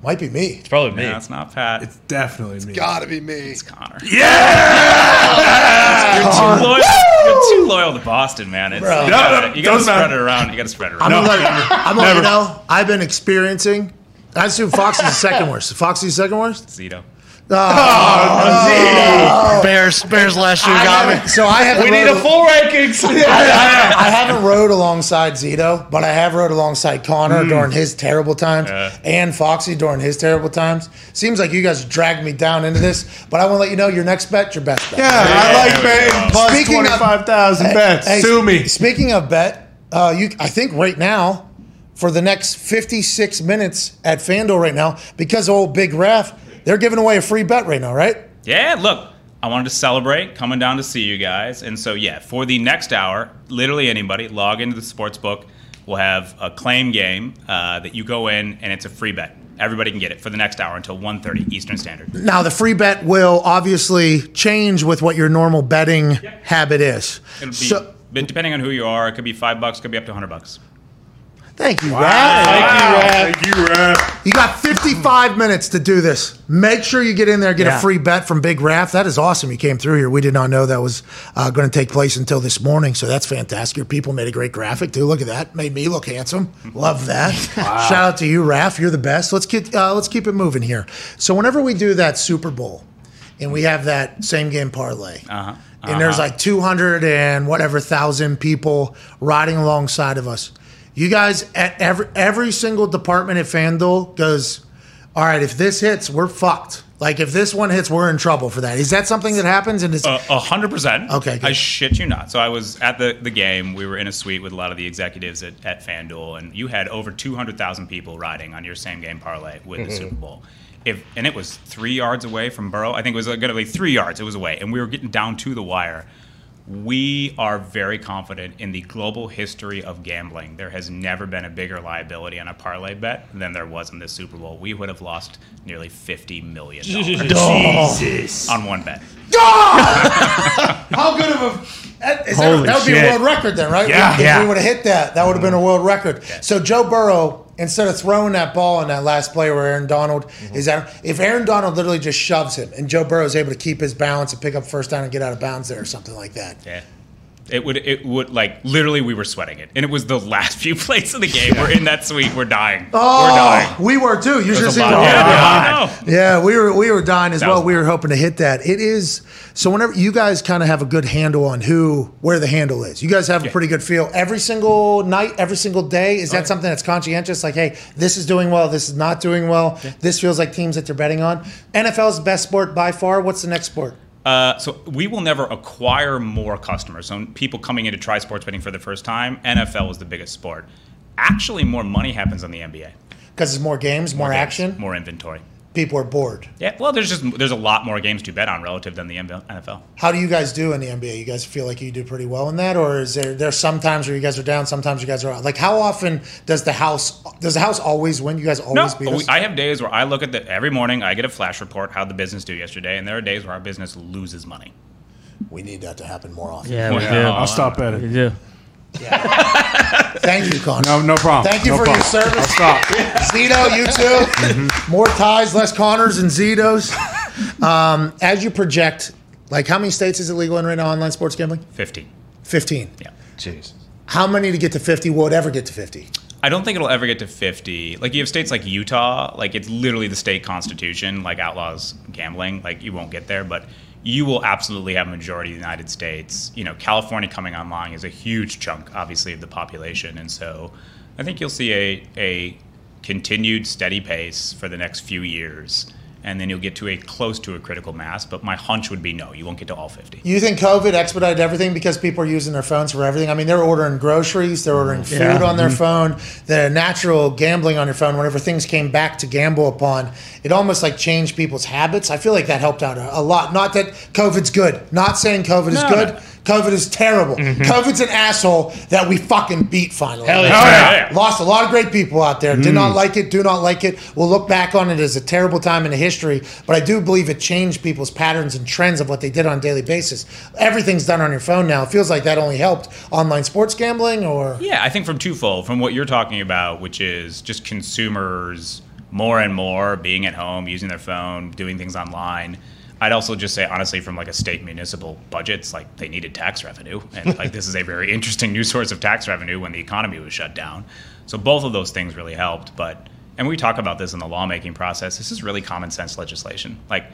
Might be me. It's probably me. No, it's not Pat. It's definitely me. It's gotta be me. It's Connor. Yeah! you're, too loyal, you're too loyal to Boston, man. It's, Bro. you No, gotta, no, you gotta doesn't spread matter. it around. You gotta spread it around. I'm around. gonna let, I'm gonna let you Never. know, I've been experiencing. I assume Fox is the second worst. Fox is the second worst? Zito. Bears, Bears last year I got me. so I haven't We need a full rankings. <laughs> I, I haven't rode alongside Zito, but I have rode alongside Connor during his terrible times Yeah. and Foxy during his terrible times. Seems like you guys dragged me down into this, but I want to let you know your next bet, your best bet. Yeah, I like we betting Speaking of- 25,000 bets. Hey, Sue me. Speaking of bet, uh, you I think right now for the next 56 minutes at FanDuel right now because of old Big Raff, they're giving away a free bet right now, right? Yeah, look, I wanted to celebrate coming down to see you guys. And so, yeah, for the next hour, literally anybody, log into the sports book. We'll have a claim game uh, that you go in, and it's a free bet. Everybody can get it for the next hour until 1.30 Eastern Standard. Now the free bet will obviously change with what your normal betting habit is. It'll be, So, depending on who you are, it could be five bucks, could be up to 100 bucks. Thank you, Raff. Thank you, Raff. You got 55 minutes to do this. Make sure you get in there, get Yeah. a free bet from Big Raff. That is awesome. You came through here. We did not know that was uh, going to take place until this morning, so that's fantastic. Your people made a great graphic too. Look at that. Made me look handsome. Love that. <laughs> Shout out to you, Raff. You're the best. Let's get uh, let's keep it moving here. So whenever we do that Super Bowl, and we have that same game parlay, Uh-huh. and there's like 200 and whatever thousand people riding alongside of us. You guys at every every single department at FanDuel goes, all right, if this hits, we're fucked. Like if this one hits, we're in trouble for that. Is that something that happens? And is A a hundred percent. Okay, good. I shit you not. So I was at the, the game. We were in a suite with a lot of the executives at, at FanDuel, and you had over two hundred thousand people riding on your same game parlay with Mm-hmm. the Super Bowl. If and it was three yards away from Burrow. I think it was going to be three yards. It was away, and we were getting down to the wire. We are very confident in the global history of gambling. There has never been a bigger liability on a parlay bet than there was in this Super Bowl. We would have lost nearly fifty million dollars Jesus. on one bet. <laughs> how good of a that, is that, that would be a world record then, right? Yeah. if Yeah. we would have hit that, that would have been a world record. So Joe Burrow, instead of throwing that ball in that last play where Aaron Donald mm-hmm. is out, if Aaron Donald literally just shoves him and Joe Burrow is able to keep his balance and pick up first down and get out of bounds there or something like that. Yeah. It would, it would, like, literally, we were sweating it. And it was the last few <laughs> plays of the game. We're in that suite. We're dying. Oh, we're dying. we were too. You should see a the lot. Yeah, oh, know. Yeah, we were we were dying as That well. was We were hoping to hit that. It is so. Whenever you guys kind of have a good handle on who where the handle is, you guys have a pretty good feel every single night, every single day. Is that Oh, yeah. something that's conscientious? Like, hey, this is doing well. This is not doing well. This feels like teams that they're betting on. NFL is best sport by far. What's the next sport? Uh, so we will never acquire more customers. So people coming in to try sports betting for the first time, NFL is the biggest sport. Actually, more money happens on the NBA. Because it's more games, more, games, action. more inventory. People are bored. Yeah, well, there's just there's a lot more games to bet on relative than the NFL. How do you guys do in the NBA? You guys feel like you do pretty well in that, or is there there's some times where you guys are down, sometimes you guys are out? Like how often does the house does the house always win? You guys No, always beat we, us. I have days where I look at the every morning. I get a flash report how the business do yesterday, and there are days where our business loses money. we need that to happen more often. Yeah, we Yeah. I'll do. stop We betting. do. <laughs> Thank you, Con. No, no problem. Thank you No for problem. your service. I'll stop. <laughs> Zito, you too. Mm-hmm. More ties, less Connors and Zitos. Um, as you project Like, how many states is it legal in right now, online sports gambling? 15. 15. Yeah. Jesus. How many to get to 50 will it ever get to 50? I don't think it'll ever get to 50. Like you have states like Utah, like it's literally the state constitution, like outlaws gambling. Like you won't get there, but you will absolutely have a majority of the United States. You know, California coming online is a huge chunk, obviously, of the population, and so I think you'll see a a continued steady pace for the next few years, and then you'll get to a close to a critical mass. But my hunch would be no, you won't get to all 50. You think COVID expedited everything because people are using their phones for everything? I mean, they're ordering groceries, they're ordering mm, food Yeah. on their mm-hmm. phone, the natural gambling on your phone. Whenever things came back to gamble upon, it almost like changed people's habits. I feel like that helped out a, a lot. Not that COVID's good. Not saying COVID is good. no. COVID is terrible. Mm-hmm. COVID's an asshole that we fucking beat finally. Hell yeah. Oh, yeah, yeah. Lost a lot of great people out there. Did mm. not like it, do not like it. We'll look back on it as a terrible time in the history, but I do believe it changed people's patterns and trends of what they did on a daily basis. Everything's done on your phone now. It feels like that only helped online sports gambling or Yeah, I think from twofold, from what you're talking about, which is just consumers more and more being at home, using their phone, doing things online. I'd also just say, honestly, from like a state municipal budgets, like they needed tax revenue, and like this is a very interesting new source of tax revenue when the economy was shut down. So both of those things really helped. But and we talk about this in the lawmaking process. This is really common sense legislation. Like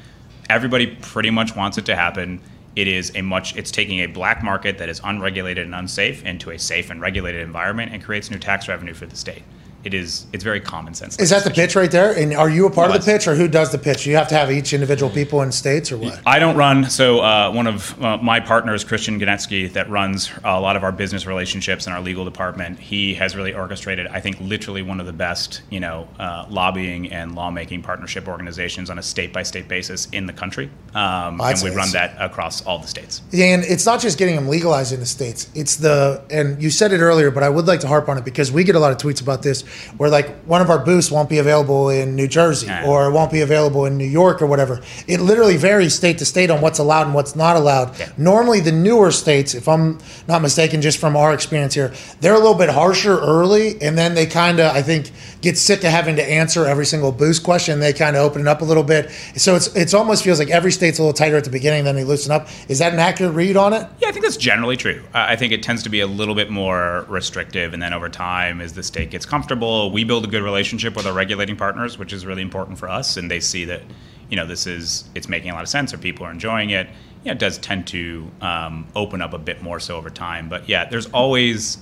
everybody pretty much wants it to happen. It is a much. It's taking a black market that is unregulated and unsafe into a safe and regulated environment and creates new tax revenue for the state. It is. It's very common sense. is that the pitch right there? And are you a part of the pitch or who does the pitch? You have to have each individual people in states or what? I don't run. So uh, one of uh, my partners, Christian Genetski, that runs a lot of our business relationships in our legal department. He has really orchestrated, I think, literally one of the best, you know, uh, lobbying and lawmaking partnership organizations on a state by state basis in the country. Um, and we run that across all the states. And it's not just getting them legalized in the states. It's the and you said it earlier, but I would like to harp on it because we get a lot of tweets about this, where like one of our boosts won't be available in New Jersey Yeah. or won't be available in New York or whatever. It literally varies state to state on what's allowed and what's not allowed. Yeah. Normally, the newer states, if I'm not mistaken, just from our experience here, they're a little bit harsher early, and then they kind of, I think, get sick of having to answer every single boost question. They kind of open it up a little bit. So it's it's almost feels like every state's a little tighter at the beginning, then they loosen up. Is that an accurate read on it? Yeah, I think that's generally true. I think it tends to be a little bit more restrictive, and then over time, as the state gets comfortable, we build a good relationship with our regulating partners, which is really important for us, and they see that, you know, this is it's making a lot of sense, or people are enjoying it. Yeah, it does tend to um, open up a bit more so over time, but yeah, there's always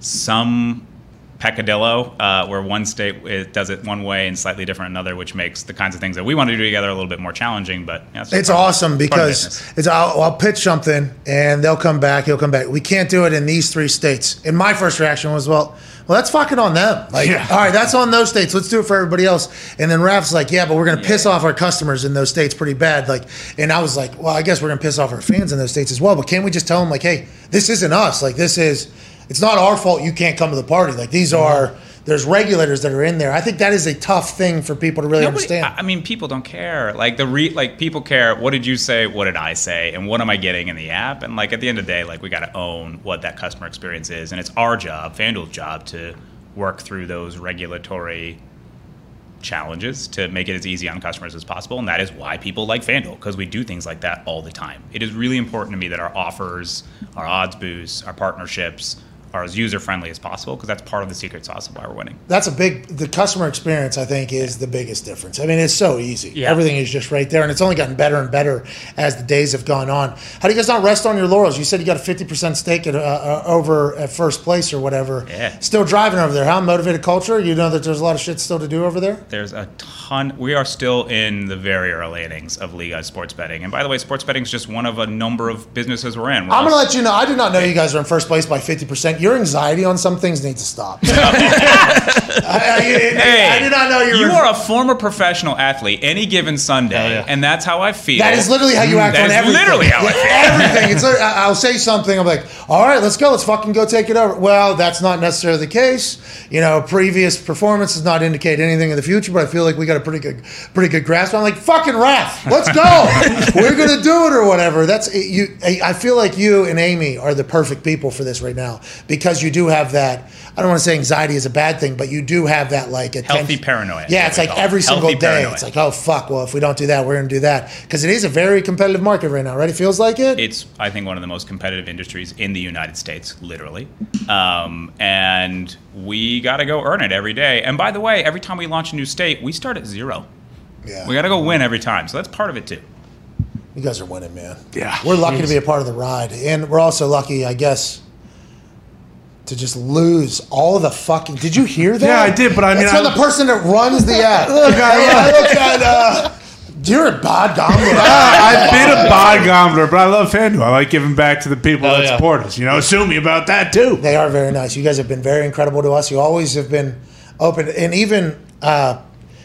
some peccadillo uh, where one state it does it one way and slightly different another, which makes the kinds of things that we want to do together a little bit more challenging. But yeah, It's part awesome of because it's I'll, I'll pitch something and they'll come back. He'll come back. We can't do it in these three states. And my first reaction was, well, well, that's fucking on them. Like, Yeah. all right, that's on those states. Let's do it for everybody else. And then Raff's like, yeah, but we're gonna piss off our customers in those states pretty bad. Like, and I was like, well, I guess we're gonna piss off our fans in those states as well. But can't we just tell them like, hey, this isn't us. Like, this is. It's not our fault. You can't come to the party. Like these are. There's regulators that are in there. I think that is a tough thing for people to really Nobody- understand. I mean, people don't care. Like the re, like people care. What did you say? What did I say? And what am I getting in the app? And like at the end of the day, like we got to own what that customer experience is, and it's our job, FanDuel's job, to work through those regulatory challenges to make it as easy on customers as possible. And that is why people like FanDuel because we do things like that all the time. It is really important to me that our offers, our odds boosts, our partnerships are as user friendly as possible because that's part of the secret sauce of why we're winning. That's a big. The customer experience, I think, is the biggest difference. I mean, it's so easy. Yeah. Everything is just right there, and it's only gotten better and better as the days have gone on. How do you guys not rest on your laurels? You said you got a fifty percent stake at, uh, uh, over at first place or whatever. Yeah. Still driving over there. How motivated culture? You know that there's a lot of shit still to do over there. There's a ton. We are still in the very early innings of legal sports betting. And by the way, sports betting is just one of a number of businesses we're in. We're I'm gonna let you know. I did not know you guys are in first place by fifty percent. Your anxiety on some things needs to stop. <laughs> <laughs> I, I- Hey, I did not know you. You were, are a former professional athlete any given Sunday, yeah. and that's how I feel. That is literally how you mm, act That on is everything. literally how I feel. everything. <laughs> It's like, I- I'll say something. I'm like, all right, let's go. Let's fucking go take it over. Well, that's not necessarily the case. You know, previous performance does not indicate anything in the future, but I feel like we got a pretty good, pretty good grasp. I'm like, fucking Raff, let's go. We're gonna do it or whatever. That's you. I I feel like you and Amy are the perfect people for this right now because you do have that. I don't want to say anxiety is a bad thing, but you do have that like a Healthy attention- paranoia is Yeah, it's like call it. every single Healthy day. paranoia. It's like, oh fuck. Well, if we don't do that, we're gonna do that because it is a very competitive market right now, right? It feels like it. It's, I think, one of the most competitive industries in the United States, literally. Um, and we got to go earn it every day. And by the way, every time we launch a new state, we start at zero. yeah. We got to go win every time. So that's part of it, too. You guys are winning, man. Yeah. We're lucky to be a part of the ride. And we're also lucky, I guess, to just lose all the fucking. Did you hear that? Yeah, I did, but I mean, That's I- from the person that runs the <laughs> app. Look, I- Hey, I look at. Uh, you're a bad gambler. <laughs> I've been a bod gambler, but I love FanDuel. I like giving back to the people Oh, that yeah. support us. You know, sue me about that too. They are very nice. You guys have been very incredible to us. You always have been open, and even uh,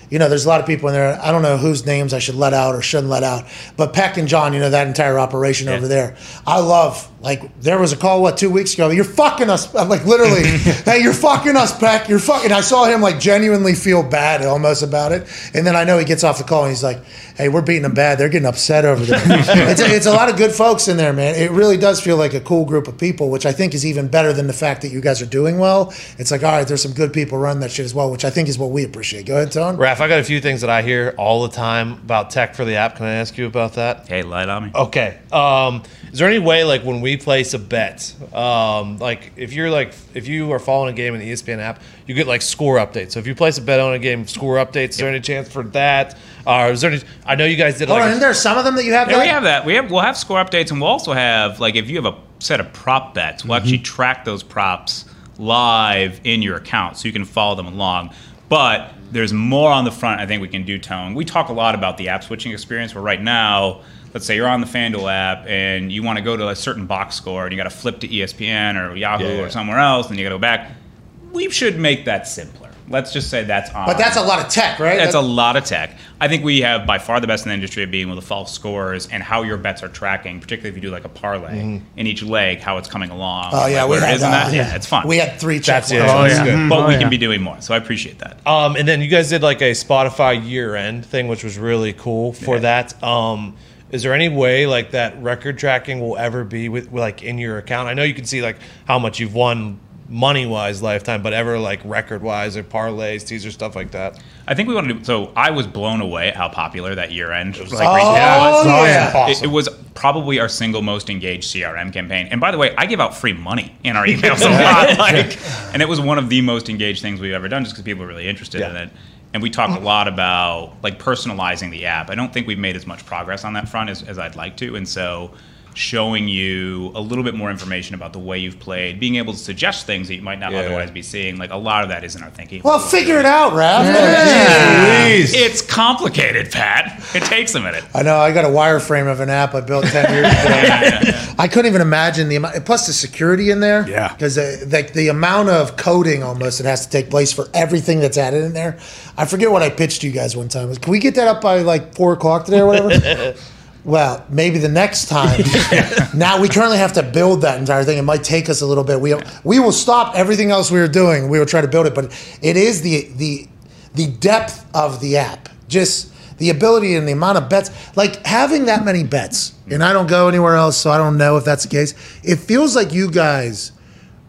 you know, there's a lot of people in there. I don't know whose names I should let out or shouldn't let out, but Peck and John, you know, that entire operation over there. I love. Like there was a call what two weeks ago. You're fucking us. I'm like literally, <laughs> hey, you're fucking us, Peck. You're fucking. I saw him like genuinely feel bad almost about it, and then I know he gets off the call and he's like, hey, we're beating them bad. They're getting upset over there. <laughs> it's, a, it's a lot of good folks in there, man. It really does feel like a cool group of people, which I think is even better than the fact that you guys are doing well. It's like, all right, there's some good people running that shit as well, which I think is what we appreciate. Go ahead, Tone. Raff, I got a few things that I hear all the time about tech for the app. Can I ask you about that? Hey, light on me. Okay. Um, is there any way, like, when we place a bet, um, like, if you're like, if you are following a game in the ESPN app, you get like score updates. So if you place a bet on a game, score updates. Is there any chance for that? Or is there any? I know you guys did Hold like. on, a- isn't there some of them that you have? Yeah, that? we have that. We have we'll have score updates, and we'll also have like if you have a set of prop bets, we'll actually track those props live in your account, so you can follow them along. But there's more on the front. I think we can do. Tone. We talk a lot about the app switching experience. Where right now, let's say you're on the FanDuel app and you want to go to a certain box score, and you got to flip to ESPN or Yahoo Yeah, yeah. or somewhere else, and you got to go back. We should make that simpler. Let's just say that's on. But that's a lot of tech, right? That's a lot of tech. I think we have by far the best in the industry of being able to follow scores and how your bets are tracking, particularly if you do like a parlay in each leg, how it's coming along. Oh yeah, Like, we where had isn't that. that? Yeah, it's fun. We had three checks. That's yeah. Oh, yeah. good. Mhm. but Oh, we yeah. can be doing more. So I appreciate that. Um, and then you guys did like a Spotify year end thing, which was really cool for that. Um, is there any way like that record tracking will ever be with, with, like in your account? I know you can see like how much you've won money wise lifetime, but ever like record wise or parlays, teaser stuff like that. I think we want to do. So I was blown away at how popular that year end like, Oh, recap was. yeah. It, oh, it was probably our single most engaged CRM campaign. And by the way, I give out free money in our emails a lot. <laughs> Like, and it was one of the most engaged things we've ever done just because people are really interested in it. And we talk a mm-hmm. lot about like personalizing the app. I don't think we've made as much progress on that front as, as I'd like to. And so showing you a little bit more information about the way you've played, being able to suggest things that you might not Yeah. otherwise be seeing, like a lot of that is in our thinking. Well, figure it out, Raff. Please. It's complicated, Pat. It takes a minute. I know. I got a wireframe of an app I built ten years ago. <laughs> I couldn't even imagine the amount. Plus the security in there. Yeah. Because the, the the amount of coding almost that has to take place for everything that's added in there. I forget what I pitched to you guys one time. Can we get that up by like four o'clock today or whatever? <laughs> Well, maybe the next time. <laughs> now we currently have to build that entire thing. It might take us a little bit. We we will stop everything else we were doing. We will try to build it, but it is the the the depth of the app. Just the ability and the amount of bets. Like having that many bets, and I don't go anywhere else, so I don't know if that's the case. It feels like you guys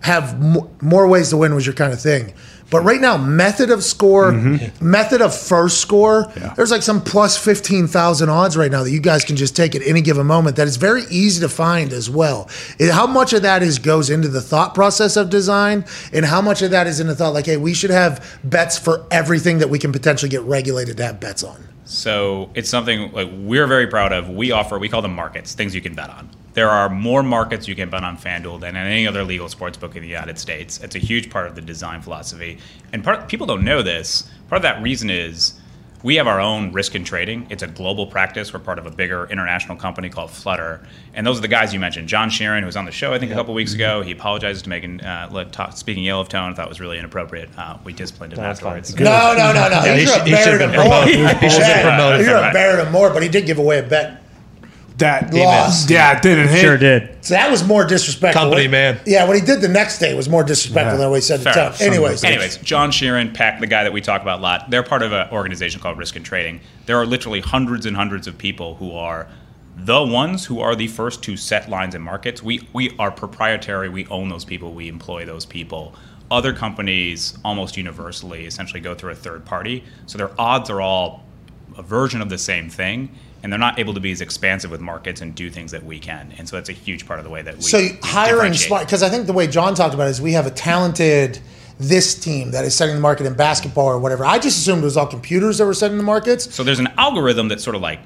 have mo- more ways to win was your kind of thing. But right now, method of score, mm-hmm. method of first score, there's like some plus 15,000 odds right now that you guys can just take at any given moment that is very easy to find as well. It- how much of that is goes into the thought process of design and how much of that is in the thought like, hey, we should have bets for everything that we can potentially get regulated to have bets on? So it's something like we're very proud of. We offer we call them markets, things you can bet on. There are more markets you can bet on FanDuel than in any other legal sports book in the United States. It's a huge part of the design philosophy, and part people don't know this. Part of that reason is we have our own risk and trading. It's a global practice. We're part of a bigger international company called Flutter, and those are the guys you mentioned. John Sheeran, who was on the show I think a couple weeks ago, he apologized to Megan, uh, talk, speaking ill of tone. I thought it was really inappropriate. Uh, we disciplined him That's fine. afterwards. No, no, no, no. Yeah, he he should have should- he should buried have him been more. promoted. He should have been promoted He should from have that. buried him more, but he did give away a bet. That Lost. Yeah, it didn't hit. Sure did. So that was more disrespectful. Company What- man. Yeah, what he did the next day was more disrespectful than what he said at the Fair time. enough. Anyways, Anyways, John Sheeran, Peck, the guy that we talk about a lot, they're part of an organization called Risk and Trading. There are literally hundreds and hundreds of people who are the ones who are the first to set lines in markets. We we are proprietary. We own those people. We employ those people. Other companies almost universally essentially go through a third party. So their odds are all a version of the same thing. And they're not able to be as expansive with markets and do things that we can, and so that's a huge part of the way that we. So hiring smart because I think the way John talked about it is we have a talented this team that is setting the market in basketball or whatever. I just assumed it was all computers that were setting the markets. So there's an algorithm that sort of like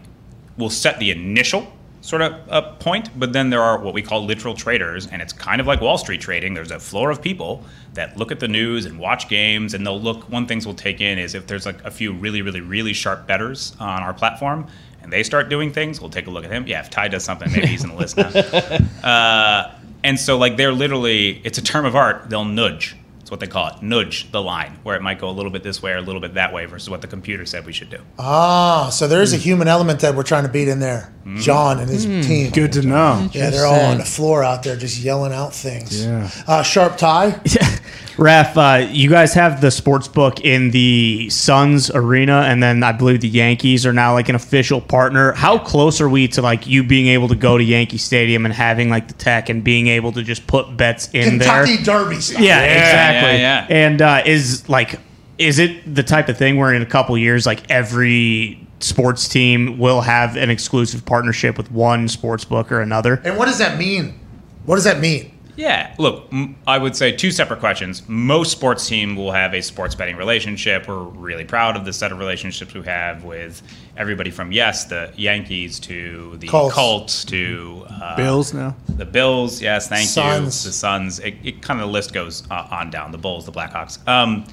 will set the initial sort of a point, but then there are what we call literal traders, and it's kind of like Wall Street trading. There's a floor of people that look at the news and watch games, and they'll look. One things we'll take in is if there's like a few really, really, really sharp betters on our platform. And they start doing things. We'll take a look at him. Yeah, if Ty does something, maybe he's in the list now. <laughs> Uh, and so, like, they're literally, it's a term of art. They'll nudge. That's what they call it. Nudge the line, where it might go a little bit this way or a little bit that way versus what the computer said we should do. Ah, so there is a human element that we're trying to beat in there. John and his team. Good to know. Yeah, they're all on the floor out there just yelling out things. Yeah. Uh, sharp tie. <laughs> Raff, uh, you guys have the sports book in the Suns arena, and then I believe the Yankees are now like an official partner. How close are we to like you being able to go to Yankee Stadium and having like the tech and being able to just put bets in there? Kentucky Derby style. Yeah, exactly. yeah, yeah. And uh, is like, is it the type of thing where in a couple years, like every sports team will have an exclusive partnership with one sports book or another? And what does that mean? What does that mean? Yeah, look, I would say two separate questions. Most sports team will have a sports betting relationship. We're really proud of the set of relationships we have with everybody from yes, the Yankees to the Colts. Colts, to uh, Bills now. the Bills. Yes, thank Suns. you. The Suns. It, it kind of the list goes uh, on down. The Bulls, the Blackhawks. Um,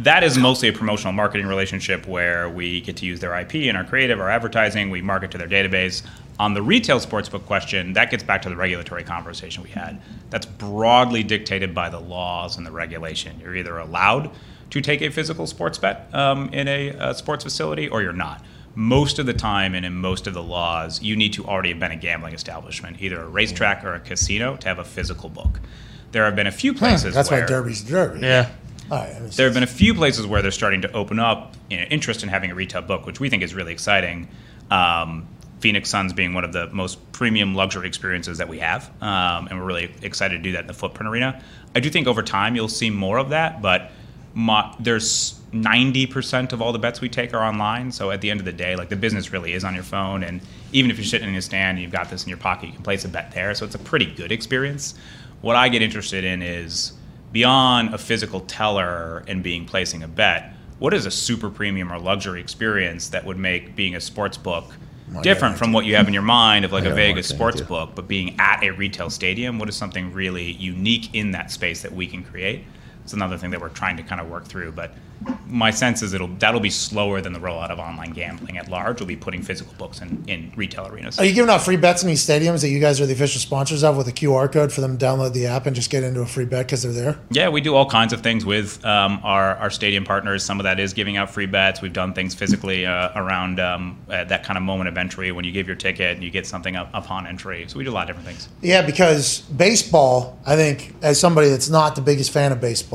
that is mostly a promotional marketing relationship where we get to use their IP and our creative, our advertising. We market to their database. On the retail sportsbook question, that gets back to the regulatory conversation we had. That's broadly dictated by the laws and the regulation. You're either allowed to take a physical sports bet um, in a, uh sports facility or you're not. Most of the time and in most of the laws, you need to already have been a gambling establishment, either a racetrack or a casino, to have a physical book. There have been a few places That's where why Derby's Derby. Yeah. All right. that makes there have been a few places where they're starting to open up you know, interest in having a retail book, which we think is really exciting. Um, Phoenix Suns being one of the most premium luxury experiences that we have, um, and we're really excited to do that in the Footprint Arena. I do think over time you'll see more of that, but my, there's 90% of all the bets we take are online. So at the end of the day, like the business really is on your phone, and even if you're sitting in a stand and you've got this in your pocket, you can place a bet there. So it's a pretty good experience. What I get interested in is beyond a physical teller and being placing a bet, what is a super premium or luxury experience that would make being a sports book different from what you have in your mind of like a Vegas sports book, but being at a retail stadium? What is something really unique in that space that we can create? It's another thing that we're trying to kind of work through, but my sense is it'll that'll be slower than the rollout of online gambling at large. We'll be putting physical books in, in retail arenas. Are you giving out free bets in these stadiums that you guys are the official sponsors of with a QR code for them to download the app and just get into a free bet because they're there? Yeah, we do all kinds of things with um, our, our stadium partners. Some of that is giving out free bets. We've done things physically uh, around um, uh, that kind of moment of entry when you give your ticket and you get something up, upon entry. So we do a lot of different things. Yeah, because baseball, I think, as somebody that's not the biggest fan of baseball,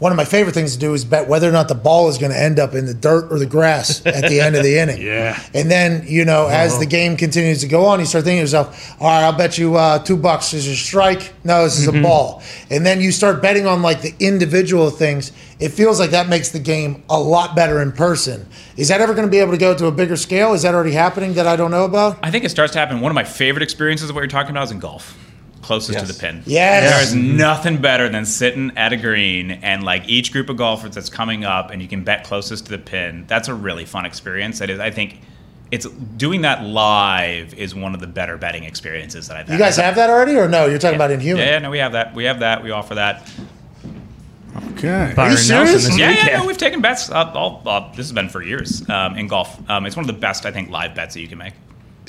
one of my favorite things to do is bet whether or not the ball is going to end up in the dirt or the grass at the end of the <laughs> inning. Yeah. And then, you know, as the game continues to go on, you start thinking to yourself, all right, I'll bet you uh, two bucks. Is a strike? No, this is a ball. And then you start betting on like the individual things. It feels like that makes the game a lot better in person. Is that ever going to be able to go to a bigger scale? Is that already happening that I don't know about? I think it starts to happen. One of my favorite experiences of what you're talking about is in golf, closest to the pin. Yes. There is nothing better than sitting at a green and like each group of golfers that's coming up and you can bet closest to the pin. That's a really fun experience. That is, I think, it's doing that live is one of the better betting experiences that I've had. You guys have that already or no? You're talking about Inhuman. Yeah, yeah, no, we have that. We have that. We offer that. Okay. Byron serious? Nelson this Yeah, weekend. yeah, no, we've taken bets. Uh, all, uh, this has been for years um, in golf. Um, it's one of the best, I think, live bets that you can make.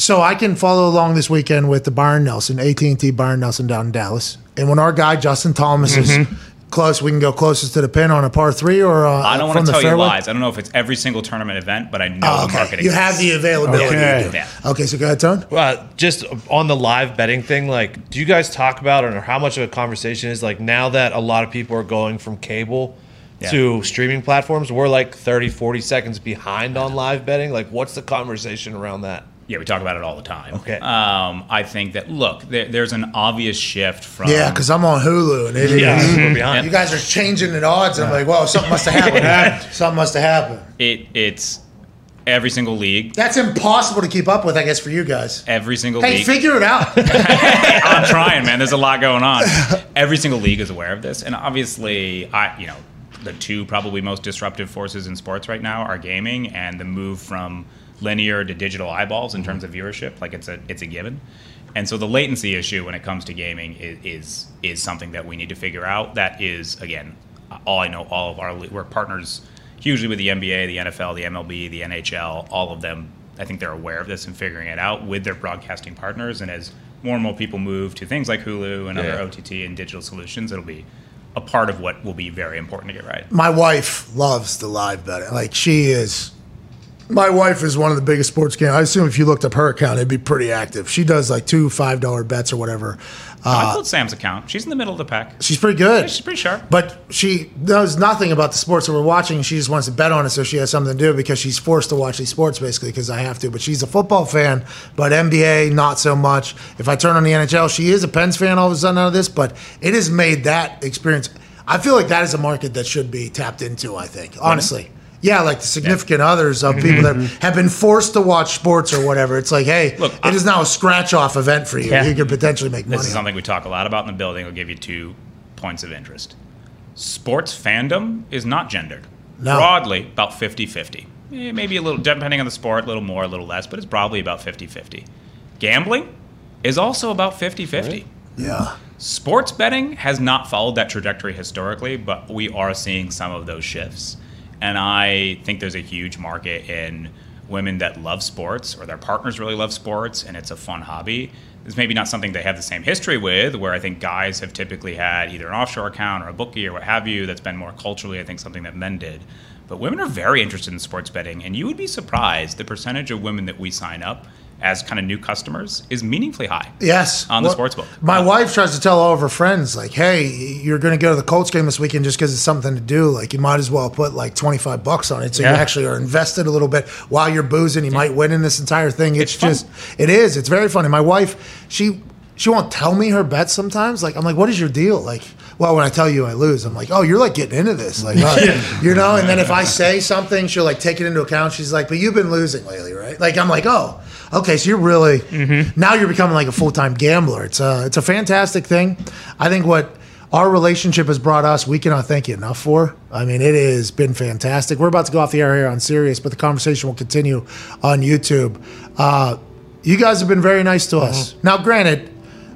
So I can follow along this weekend with the Byron Nelson, AT&T Byron Nelson down in Dallas. And when our guy Justin Thomas is close. We can go closest to the pin on a par three, or uh, I don't want to tell fairway? you lies. I don't know if it's every single tournament event, but I know Oh, the okay. market You have the availability. Okay. Do. Yeah. Okay, so go ahead, Tone. Uh, just on the live betting thing, like, do you guys talk about it or how much of a conversation is like now that a lot of people are going from cable Yeah. to streaming platforms, we're like 30, 40 seconds behind on live betting? Like, what's the conversation around that? Yeah, we talk about it all the time. Okay. Um, I think that look, there, there's an obvious shift from Yeah, because I'm on Hulu and it is. Yeah, <laughs> we're behind. You guys are changing the odds. And I'm like, whoa, something must have happened. <laughs> something must have happened. it, it's every single league, That's impossible to keep up with, I guess, for you guys. every single Hey, league. figure it out. <laughs> I'm trying, man. There's a lot going on. Every single league is aware of this, and obviously, I you know the two probably most disruptive forces in sports right now are gaming and the move from linear to digital eyeballs in terms of viewership. Like it's a it's a given, and so the latency issue when it comes to gaming is is, is something that we need to figure out. That is again, all I know. All of our we're partners hugely with the NBA, the NFL, the MLB, the NHL. All of them, I think they're aware of this and figuring it out with their broadcasting partners. And as more and more people move to things like Hulu and Yeah. other OTT and digital solutions, it'll be a part of what will be very important to get right. My wife loves the live betting. Like, she is. My wife is one of the biggest sports gamers. I assume if you looked up her account, it'd be pretty active. She does like two $5 bets or whatever. I Uh, pulled Sam's account. She's in the middle of the pack. she's pretty good. She's pretty sharp. But she knows nothing about the sports that we're watching. She just wants to bet on it so she has something to do because she's forced to watch these sports basically because I have to. But she's a football fan, but NBA, not so much. If I turn on the NHL, she is a Pens fan all of a sudden out of this, but it has made that experience. I feel like that is a market that should be tapped into, I think, honestly. Yeah, like the significant others of people that mm-hmm. have been forced to watch sports or whatever. It's like, hey, Look, it is now a scratch off event for you. Yeah. You could potentially make money. This is something we talk a lot about in the building. I'll give you two points of interest. Sports fandom is not gendered. No. Broadly, about 50 50. Eh, maybe a little, depending on the sport, a little more, a little less, but it's probably about 50 50. Gambling is also about 50 50. Yeah. Sports betting has not followed that trajectory historically, but we are seeing some of those shifts. And I think there's a huge market in women that love sports or their partners really love sports and it's a fun hobby. It's maybe not something they have the same history with, where I think guys have typically had either an offshore account or a bookie or what have you that's been more culturally, I think, something that men did. But women are very interested in sports betting, and you would be surprised the percentage of women that we sign up as kind of new customers is meaningfully high. Yes. On the Well, sports book. My wife tries to tell all of her friends, like, hey, you're going to go to the Colts game this weekend just because it's something to do. Like, you might as well put like 25 bucks on it. So Yeah. you actually are invested a little bit while you're boozing. You might win in this entire thing. It's, It's fun. just, it is. It's very funny. My wife, she, she won't tell me her bets sometimes. Like, I'm like, what is your deal? Like, well, when I tell you I lose, I'm like, oh, you're like getting into this. Like, <laughs> oh, you know? And then if I say something, she'll like take it into account. She's like, but you've been losing lately, right? Like, I'm like, oh, okay, so you're really, now you're becoming like a full time gambler. It's a, it's a fantastic thing. I think what our relationship has brought us, we cannot thank you enough for. I mean, it has been fantastic. We're about to go off the air here on Sirius, but the conversation will continue on YouTube. Uh, you guys have been very nice to us. Now, granted,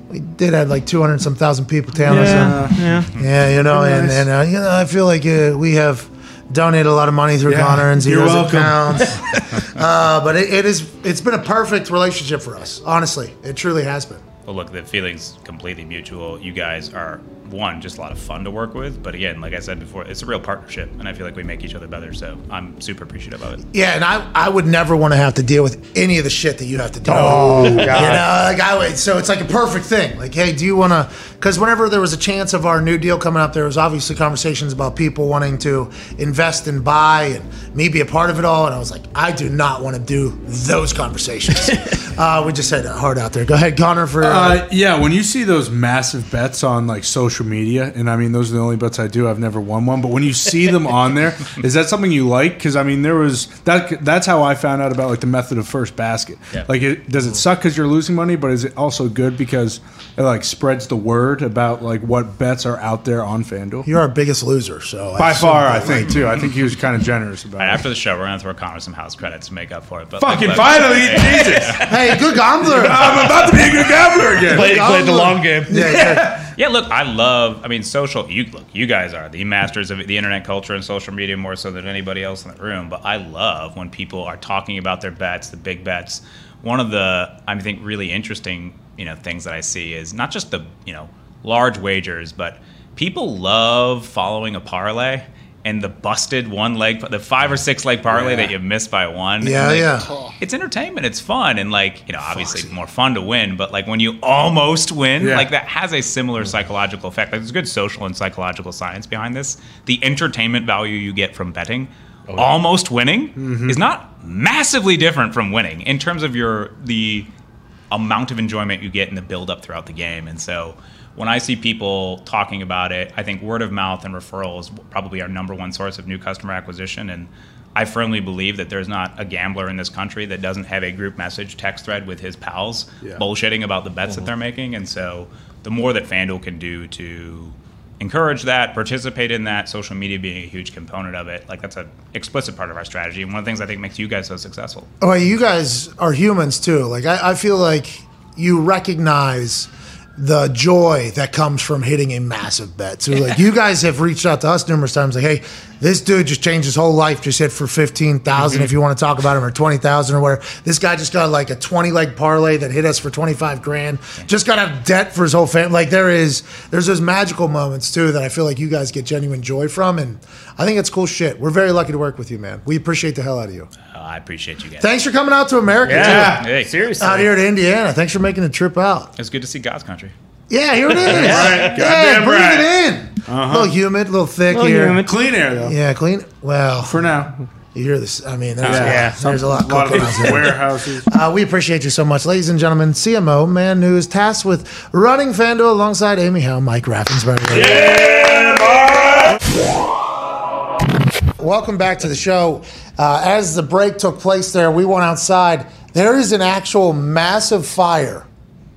we did have like 200 some thousand people telling us. and- yeah. yeah, you know, and, nice. and uh, you know, I feel like uh, we have donated a lot of money through Yeah, Connor and you're Zero's welcome. accounts. <laughs> uh, but it, it is it's been a perfect relationship for us. Honestly, it truly has been. Well, look, the feeling's completely mutual. You guys are one, just a lot of fun to work with. But again, like I said before, it's a real partnership, and I feel like we make each other better. So I'm super appreciative of it. Yeah, and I, I would never want to have to deal with any of the shit that you have to deal Oh, with. You God. know, like I would, so it's like a perfect thing. Like, hey, do you want to? Because whenever there was a chance of our new deal coming up, there was obviously conversations about people wanting to invest and buy and me be a part of it all. And I was like, I do not want to do those conversations. <laughs> uh, we just had a heart out there. Go ahead, Connor. For Uh, yeah, when you see those massive bets on like social media, and I mean those are the only bets I do. I've never won one, but when you see them on there, <laughs> is that something you like? Because I mean, there was that. That's how I found out about like the method of first basket. Yeah. Like, it, does it suck because you're losing money, but is it also good because it like spreads the word about like what bets are out there on FanDuel? you're our biggest loser, so By assume far, I think too. I think he was kind of generous about All right, it. after the show, we're gonna throw Connor some house credits to make up for it. But Fucking look, finally, yeah, Jesus! <laughs> Hey, good gambler. I'm about to be a good gambler again. Play, play the long game. Yeah, yeah. <laughs> Yeah, look, I love. I mean, social. You look, you guys are the masters of the internet culture and social media more so than anybody else in the room. But I love when people are talking about their bets, the big bets. One of the I think really interesting, you know, things that I see is not just the you know large wagers, but people love following a parlay and the busted one leg, the five or six leg parlay that you missed by one. Yeah, and, yeah. Oh. It's entertainment. It's fun, and like you know, obviously more fun to win. But like when you almost win, Yeah. like that has a similar psychological effect. Like there's good social and psychological science behind this. The entertainment value you get from betting, oh, almost winning, mm-hmm. is not massively different from winning in terms of your the amount of enjoyment you get in the build up throughout the game. And so when I see people talking about it, I think word of mouth and referral is probably our number one source of new customer acquisition. And I firmly believe that there's not a gambler in this country that doesn't have a group message text thread with his pals bullshitting about the bets that mm-hmm. they're making. And so the more that FanDuel can do to encourage that, participate in that, social media being a huge component of it, like that's an explicit part of our strategy. And one of the things I think makes you guys so successful. Well, you guys are humans too. Like I, I feel like you recognize the joy that comes from hitting a massive bet. So like you guys have reached out to us numerous times, like, hey, this dude just changed his whole life. Just hit for fifteen if you want to talk about him, or twenty thousand or whatever. This guy just got like a twenty leg parlay that hit us for twenty five grand. Just got out of debt for his whole family. Like there is, there's those magical moments too that I feel like you guys get genuine joy from, and I think it's cool shit. We're very lucky to work with you, man. We appreciate the hell out of you. Uh, I appreciate you guys. Thanks for coming out to America too. Yeah, Hey. seriously. Out here to Indiana. Thanks for making the trip out. It's good to see God's country. Yeah, here it is. Right. Yeah, Goddamn breathe right. it in. A little humid, a little thick Little here. humid. Clean air though. Yeah, clean. Well, For now. you hear this. I mean, there's, Yeah. a, there's a lot A lot of cooking out these there. warehouses. Uh, we appreciate you so much. Ladies and gentlemen, CMO, man who is tasked with running FanDuel alongside Amy Howe, Mike Raffensperger. Welcome back to the show. Uh, as the break took place there, we went outside. There is an actual massive fire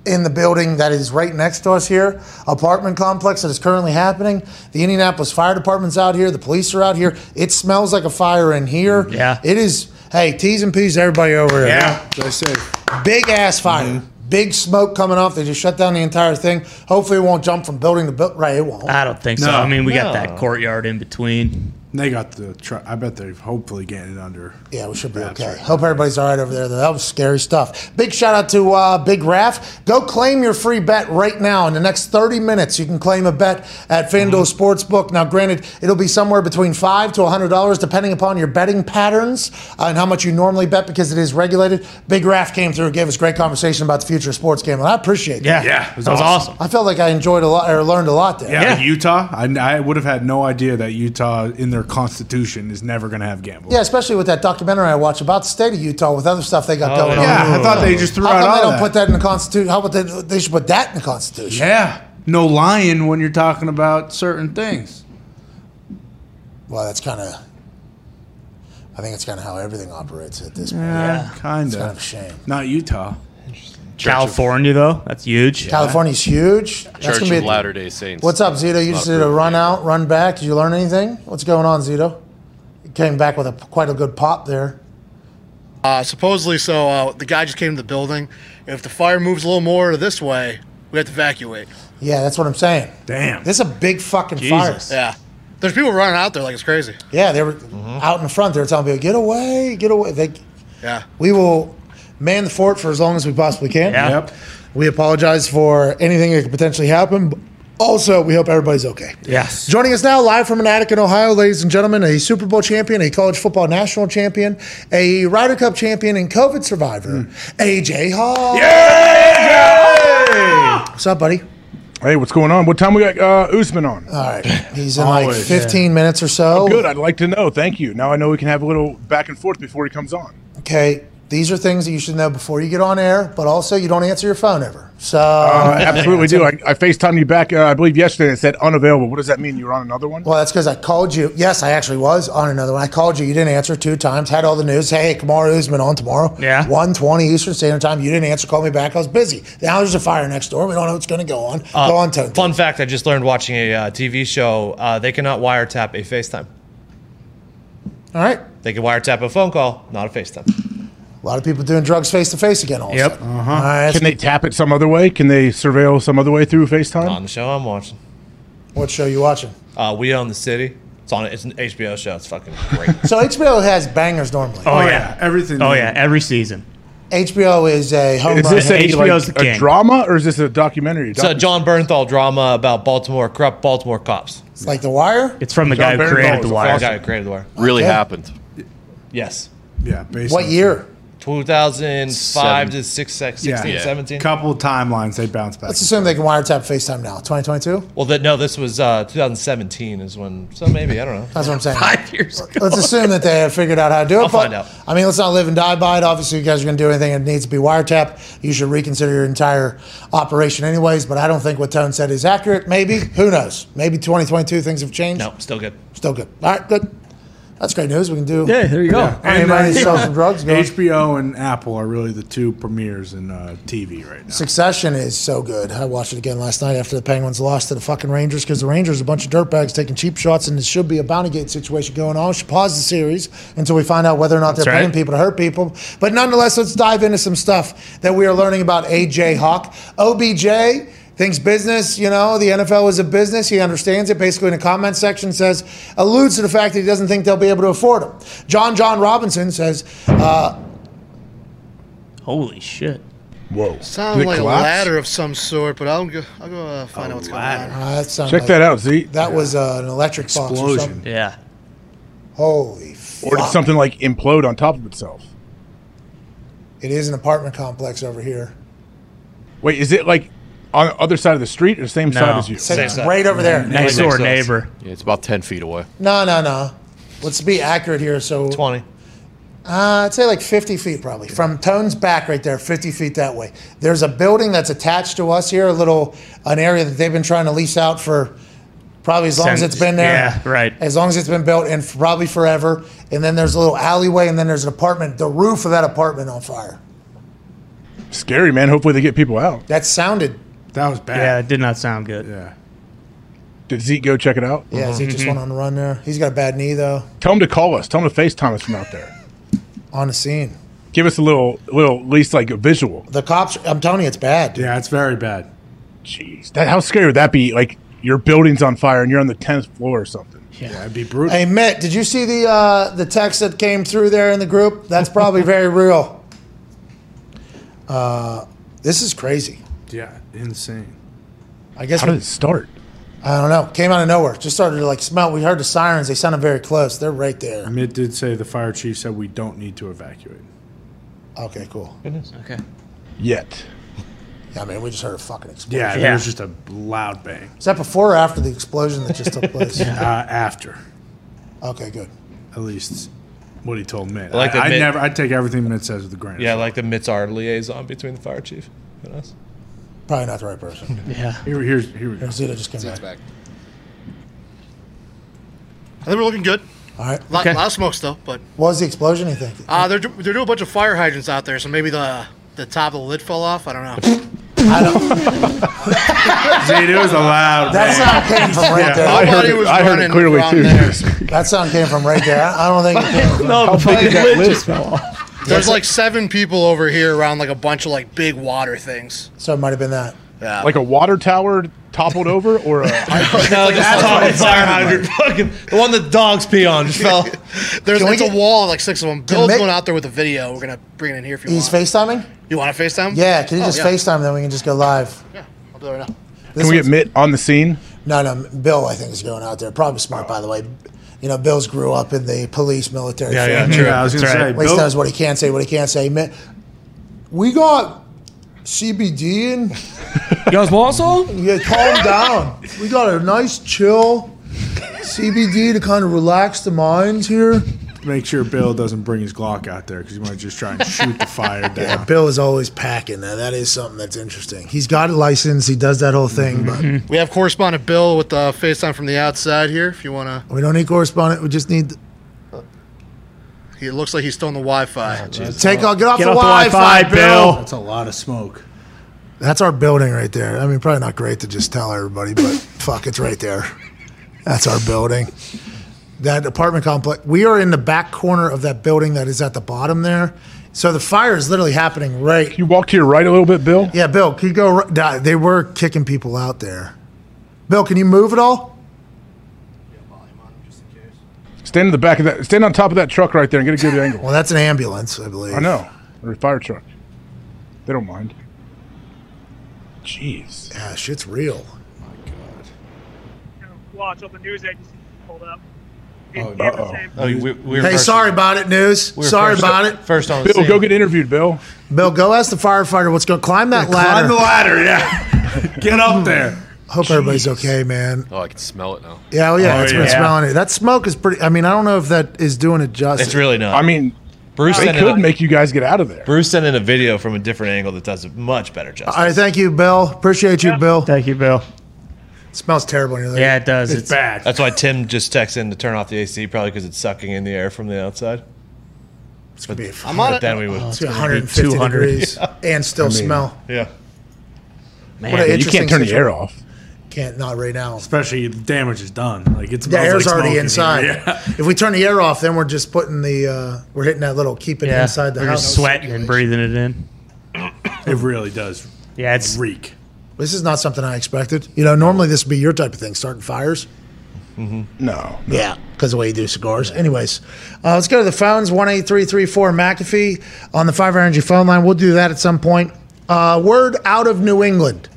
in the building that is right next to us here, apartment complex that is currently happening. The Indianapolis Fire Department's out here. The police are out here. It smells like a fire in here. Mm, yeah. It is, hey, T's and P's, to everybody over here. Yeah. I said. Big ass fire. Mm-hmm. Big smoke coming off. They just shut down the entire thing. Hopefully, it won't jump from building to building. Right, it won't. I don't think so. No. I mean, we got that courtyard in between. They got the truck. I bet they're hopefully getting it under. Yeah, we should be okay. right. Hope everybody's all right over there. though. That was scary stuff. Big shout out to uh, Big Raff. Go claim your free bet right now. In the next 30 minutes, you can claim a bet at FanDuel Sportsbook. Now, granted, it'll be somewhere between five to $100 depending upon your betting patterns uh, and how much you normally bet because it is regulated. Big Raff came through and gave us great conversation about the future of sports gambling. I appreciate that. Yeah, Yeah, it was that was awesome. awesome. I felt like I enjoyed a lot or learned a lot there. Yeah, Yeah. Utah. I, I would have had no idea that Utah, in their constitution, is never going to have gambling. Yeah, especially with that documentary I watched about the state of Utah with other stuff they got oh, going on. Yeah, I thought they just threw How out come all they don't that. put that in the Constitution? How about they, they should put that in the Constitution? Yeah, no lying when you're talking about certain things. Well, that's kind of. I think it's kind of how everything operates at this point. Yeah, kind It's kind of a of. shame. Not Utah. California, though, that's huge. California's huge. That's Church gonna be of Latter Day Saints. What's up, Zito? You just did a run out, run back. Did you learn anything? What's going on, Zito? You came back with a quite a good pop there. Uh, supposedly, so uh, the guy just came to the building. If the fire moves a little more this way, we have to evacuate. Yeah, that's what I'm saying. Damn. This is a big fucking Jesus. fire. Yeah. There's people running out there like it's crazy. Yeah, they were out in the front. They were telling people, "Get away, get away." They, Yeah. we will man the fort for as long as we possibly can. Yeah. Yep. We apologize for anything that could potentially happen. but Also, we hope everybody's okay. Yes. Joining us now, live from an attic in Ohio, ladies and gentlemen, a Super Bowl champion, a college football national champion, a Ryder Cup champion, and COVID survivor, AJ Hawk. What's up, buddy? Hey, what's going on? What time we got uh, Usman on? All right. <laughs> He's in like Always, 15 minutes or so. Good. I'd like to know. Thank you. Now I know we can have a little back and forth before he comes on. Okay. These are things that you should know before you get on air, but also you don't answer your phone ever. So, Uh, I <laughs> absolutely do. I, I FaceTimed you back, uh, I believe, yesterday. It said unavailable. What does that mean? You were on another one? well, that's because I called you. Yes, I actually was on another one. I called you. You didn't answer two times. Had all the news. Hey, Kamaru Usman on tomorrow. Yeah. 120 Eastern Standard Time. You didn't answer. Call me back. I was busy. Now there's a fire next door. We don't know what's going to go on. go on, Tone. Fun fact: I just learned watching a uh, TV show. Uh, they cannot wiretap a FaceTime. All right. They can wiretap a phone call, not a FaceTime. A lot of people doing drugs face to face again. Also. Yep. All right. Can they tap it some other way? Can they surveil some other way through FaceTime? On the show I'm watching, What show you watching? uh, We Own the City. It's on. It's an HBO show. It's fucking great. <laughs> So HBO has bangers normally. Oh, Oh, yeah. yeah. Everything. Oh, yeah. Every season. HBO is a home Is run. this a, HBO's like, the a king. drama or is this a documentary? It's a Jon Bernthal drama about Baltimore corrupt Baltimore cops. It's like The Wire. It's from the John guy who Bernthal created is the a wire. The guy who created the wire. Really Okay. happened. Yes. Yeah, based What on- year? 2005 to 6, 16, Yeah. 17. Couple of timelines they bounce back. Let's assume they can wiretap FaceTime now. 2022. Well, that no, this was uh, 2017 is when. So maybe I don't know. That's what I'm saying. Five years ago. Let's assume that they have figured out how to do it. I'll but, find out. I mean, let's not live and die by it. Obviously, you guys are going to do anything that needs to be wiretap. You should reconsider your entire operation, anyways. But I don't think what Tone said is accurate. Maybe. Who knows? Maybe 2022 things have changed. No, still good. Still good. All right, good. That's great news. We can do. Yeah, there you go. All right, anybody needs to sell some drugs? Go. HBO and Apple are really the two premieres in uh, TV right now. Succession is so good. I watched it again last night after the Penguins lost to the fucking Rangers because the Rangers are a bunch of dirtbags taking cheap shots, and there should be a bounty gate situation going on. We should pause the series until we find out whether or not they're That's right. paying people to hurt people. But nonetheless, let's dive into some stuff that we are learning about AJ Hawk. OBJ thinks business, you know, the NFL is a business. He understands it. Basically, in the comment section, says, alludes to the fact that he doesn't think they'll be able to afford him. John John Robinson says, uh, Holy shit. Whoa. Sounds like collapse? a ladder of some sort, but I'll go. I'll go uh, find out what's going on. uh, that Check like- that out, Z. That was uh, an electric box or Explosion. Yeah. Holy Or did something like implode on top of itself? It is an apartment complex over here. Wait, is it like on the other side of the street or the same No. side as you? Same- Same side. right over there. Next Next door to us. neighbor. Yeah, it's about 10 feet away. No, no, no. Let's be accurate here. So, 20. uh, I'd say like 50 feet probably. From Tone's back right there, 50 feet that way. There's a building that's attached to us here, a little, an area that they've been trying to lease out for probably as long as Since- it's been there. yeah, right. As long as it's been built and probably forever. And then there's a little alleyway and then there's an apartment, the roof of that apartment on fire. Scary, man. Hopefully they get people out. That sounded, That was bad. Yeah, it did not sound good. Yeah. Did Zeke go check it out? yeah, he just went on the run there. He's got a bad knee though, Tell him to call us. Tell him to FaceTime us from out there. on the scene. Give us a little, little, at least like a visual. The cops, I'm telling you, it's bad. dude. Yeah, it's very bad. Jeez, that how scary would that be? Like your building's on fire and you're on the tenth floor or something. Yeah, it'd be brutal. Hey, Mitt, did you see the uh, the text that came through there in the group? That's probably very <laughs> real. Uh, this is crazy. Yeah, insane. I guess How we, did it start? I don't know. Came out of nowhere. Just started to like smell. We heard the sirens. They sounded very close. They're right there. Mitt did say the fire chief said we don't need to evacuate. Okay, cool. Goodness. Okay. Yet. Yeah, I mean, we just heard a fucking explosion. Yeah, Yeah. there was just a loud bang Is that before or after the explosion that just took <laughs> place? uh, after. Okay, good. At least what he told Mitt. I like I, that I Mitt- never. I take everything Mitt says with a grain. of Yeah, salt. like the Mitts our liaison between the fire chief and us. Probably not the right person. <laughs> Yeah. Here, here's here we go. Zeta just came Seats back. back. I think we're looking good. All right. Lot, Okay. lot of smoke still, but What was the explosion? You think? uh, they're do- they're doing a bunch of fire hydrants out there, so maybe the the top of the lid fell off. I don't know. <laughs> I don't. <laughs> Dude, it was a loud. That sound came from right I there. heard it, was I heard it clearly too. there. That sound came from right there. I don't think it came from. No, the big is that lid lid? just fell off. There's like seven people over here around like a bunch of like big water things. So it might have been that. Yeah. Like a water tower toppled over or a <laughs> No, <laughs> just the fire hydrant. <laughs> Fucking the one that dogs pee on just fell. There's Can we it's get- a wall of like six of them. Bill's Mick- going out there with a video. We're gonna bring it in here if you He's want. FaceTiming? you want to FaceTime? Yeah, can you Oh, just yeah. FaceTime then we can just go live? Yeah, I'll do it right now. This Can we get one's- Mitt on the scene? No, no, Bill I think is going out there. Probably smart by the way. You know, Bill's grew up in the police military Yeah, yeah, true. Yeah, I was gonna say. right. At least Bill- knows what he can say, what he can't say. Man, we got CBD and You guys want some? yeah, calm down. We got a nice chill CBD to kind of relax the minds here. Make sure Bill doesn't bring his Glock out there because he might just try and shoot the fire <laughs> Yeah. Bill is always packing. Now that is something that's interesting. He's got a license. He does that whole thing, but mm-hmm. We have correspondent Bill with the FaceTime from the outside here. If you want to, we don't need correspondent. We just need he looks like he's still on the Wi-Fi. Ah, take. I'll get off Get the off the Wi-Fi, Wi-Fi, Bill. That's a lot of smoke. That's our building right there. I mean, probably not great to just tell everybody, but <laughs> fuck, it's right there. That's our building. That apartment complex. We are in the back corner of that building that is at the bottom there. So the fire is literally happening right. You walk to your right a little bit, Bill. Yeah, Bill, can you go? ri- nah, They were kicking people out there. Bill, can you move at all? Stand in the back of that. Stand on top of that truck right there and get a good angle. <laughs> Well, that's an ambulance, I believe. I know, or a fire truck. They don't mind. Jeez. Yeah, shit's real. Oh my God. Watch all the news agencies pulled up. Oh, uh-oh. same- Oh, we, we Hey, first- sorry about it, news. we were Sorry first- about it. First on the Bill, scene. go get interviewed, Bill. Bill, go ask the firefighter what's going. To Climb that ladder. Climb the ladder, yeah. <laughs> Get up there. Hope everybody's okay, man. Oh, I can smell it now. Yeah, oh yeah, Oh, it's been smelling it. That smoke is pretty. I mean, I don't know if that is doing it justice. It's really not. I mean, Bruce they could a, make you guys get out of there. Bruce sent in a video from a different angle that does a much better justice. All right, thank you, Bill. Appreciate you, Bill. Thank you, Bill. It smells terrible in here. Yeah, it does. It's, It's, bad. That's why Tim just texted in to turn off the AC, probably because it's sucking in the air from the outside. It's gonna be. I'm on But it. then we would. It's 150 200. degrees <laughs> and still smell. yeah. man, What an You interesting can't turn the air off. Can't not right now. Especially the damage is done. Like it's The air's already smoke in inside. Yeah. If we turn the air off, then we're just putting the uh, we're hitting that little keep it yeah, inside the we're house. just sweating and breathing it in. It really does Yeah, it's reek. This is not something I expected. You know, normally this would be your type of thing, starting fires. No. Yeah, because the way you do cigars. Anyways, uh, let's go to the phones. One eight three three four McAfee on the Five Energy phone line. We'll do that at some point. Uh, word out of New England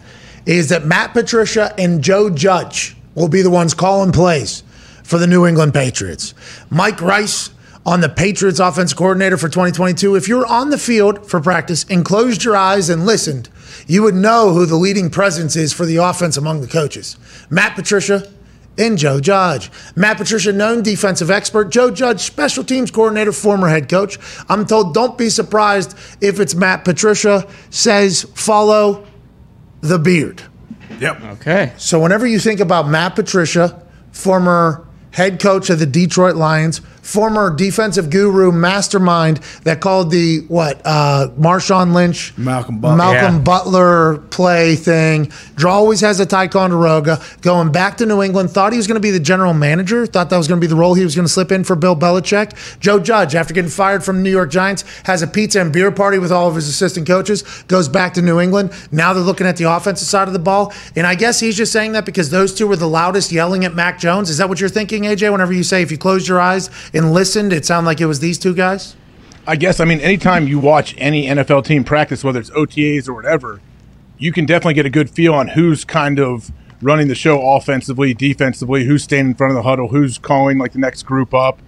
is that Matt Patricia and Joe Judge will be the ones calling plays for the New England Patriots. Mike Reiss on the Patriots offense coordinator for 2022. If you were on the field for practice and closed your eyes and listened, you would know who the leading presence is for the offense among the coaches. Matt Patricia and Joe Judge. Matt Patricia, known defensive expert. Joe Judge, special teams coordinator, former head coach. I'm told don't be surprised if it's Matt Patricia says follow the beard. Yep. okay. So whenever you think about Matt Patricia, former head coach of the Detroit Lions, former defensive guru mastermind that called the what uh, Marshawn Lynch, Malcolm Butler. Malcolm Yeah. Butler play thing. Draw always has a Ticonderoga. Going back to New England, thought he was going to be the general manager. Thought that was going to be the role he was going to slip in for Bill Belichick. Joe Judge, after getting fired from the New York Giants, has a pizza and beer party with all of his assistant coaches. Goes back to New England. Now they're looking at the offensive side of the ball, and I guess he's just saying that because those two were the loudest yelling at Mac Jones. Is that what you're thinking, AJ? Whenever you say if you close your eyes and listened, it sounded like it was these two guys. I guess I mean anytime you watch any NFL team practice, whether it's OTAs or whatever, you can definitely get a good feel on who's kind of running the show offensively, defensively, who's standing in front of the huddle, who's calling like the next group up.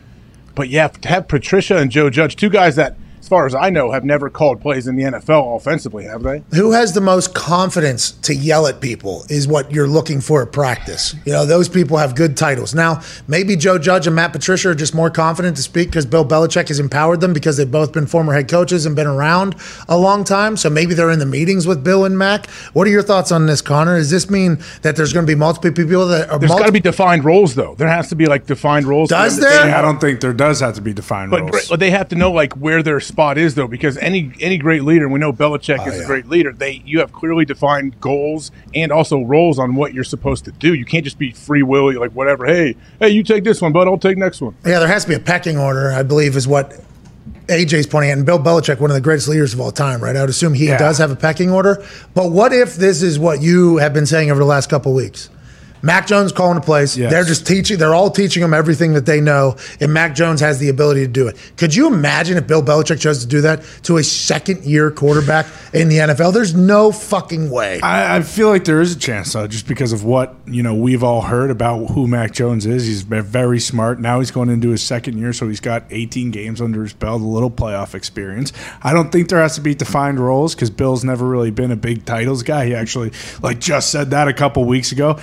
But yeah, to have Patricia and Joe Judge, two guys that, as far as I know, have never called plays in the NFL offensively, have they? Who has the most confidence to yell at people is what you're looking for at practice. You know, those people have good titles. Now, maybe Joe Judge and Matt Patricia are just more confident to speak because Bill Belichick has empowered them because they've both been former head coaches and been around a long time. So maybe they're in the meetings with Bill and Mac. What are your thoughts on this, Connor? Does this mean that there's going to be multiple people that are There's got to be defined roles, though. There has to be like defined roles. Does They- there? I don't think there does have to be defined But, roles. but they have to know like where their spot is though, because any any great leader, and we know Belichick oh, is yeah. a great leader. They you have clearly defined goals and also roles on what you're supposed to do. You can't just be free will, like whatever. Hey, hey, you take this one, but I'll take next one. Yeah, there has to be a pecking order, I believe, is what AJ's pointing at. And Bill Belichick, one of the greatest leaders of all time, right? I would assume he Yeah. does have a pecking order. But what if this is what you have been saying over the last couple of weeks? Mac Jones calling the plays. Yes. They're just teaching. They're all teaching them everything that they know, and Mac Jones has the ability to do it. Could you imagine if Bill Belichick chose to do that to a second-year quarterback in the NFL? There's no fucking way. I, I feel like there is a chance, though, just because of what you know we've all heard about who Mac Jones is. He's very smart. Now he's going into his second year, so he's got 18 games under his belt, a little playoff experience. I don't think there has to be defined roles because Bill's never really been a big titles guy. He actually like just said that a couple weeks ago.